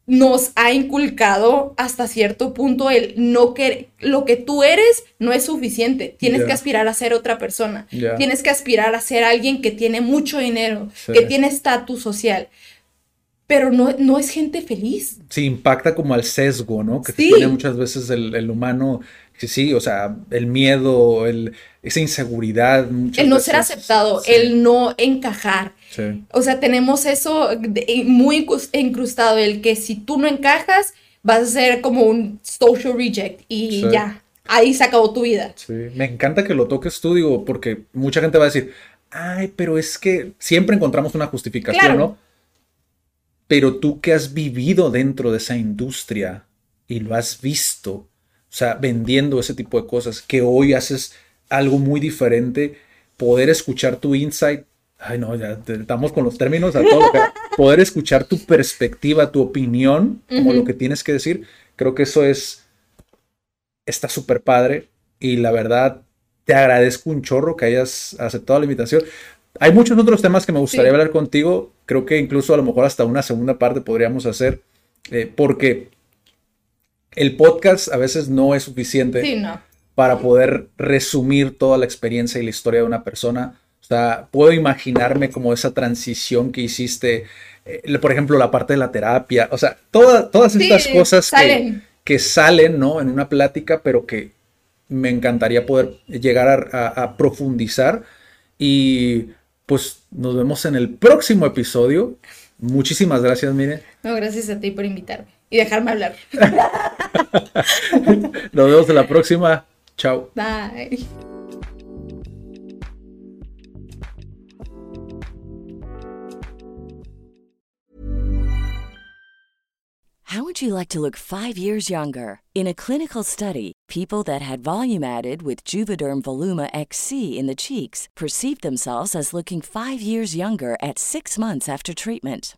nos ha inculcado hasta cierto punto el no que lo que tú eres no es suficiente. Tienes que aspirar a ser otra persona. Tienes que aspirar a ser alguien que tiene mucho dinero, que tiene estatus social. Pero no, no es gente feliz. Sí, impacta como al sesgo, ¿no? Que tiene muchas veces el, humano. Sí, sí, o sea, el miedo, el, esa inseguridad. El no ser aceptado, el no encajar o sea, tenemos eso muy incrustado, el que si tú no encajas, vas a ser como un social reject y ya, ahí se acabó tu vida. Sí, me encanta que lo toques tú, digo, porque mucha gente va a decir, ay, pero es que siempre encontramos una justificación, ¿no? Pero tú que has vivido dentro de esa industria y lo has visto, o sea, vendiendo ese tipo de cosas, que hoy haces algo muy diferente, poder escuchar tu insight ay no, ya estamos con los términos a todo, poder escuchar tu perspectiva, tu opinión, como lo que tienes que decir, creo que eso es, está súper padre y la verdad te agradezco un chorro que hayas aceptado la invitación. Hay muchos otros temas que me gustaría hablar contigo, creo que incluso a lo mejor hasta una segunda parte podríamos hacer, eh, porque el podcast a veces no es suficiente para poder resumir toda la experiencia y la historia de una persona o sea, puedo imaginarme como esa transición que hiciste, eh, por ejemplo, la parte de la terapia, o sea, todas estas cosas Que, que, salen, ¿no? En una plática, pero que me encantaría poder llegar a, profundizar. Y pues nos vemos en el próximo episodio. Muchísimas gracias, Mire. No, gracias a ti por invitarme y dejarme hablar. nos vemos en la próxima. Chao. Bye. How would you like to look five years younger? In a clinical study, people that had volume added with Juvederm Voluma XC in the cheeks perceived themselves as looking five years younger at six months after treatment.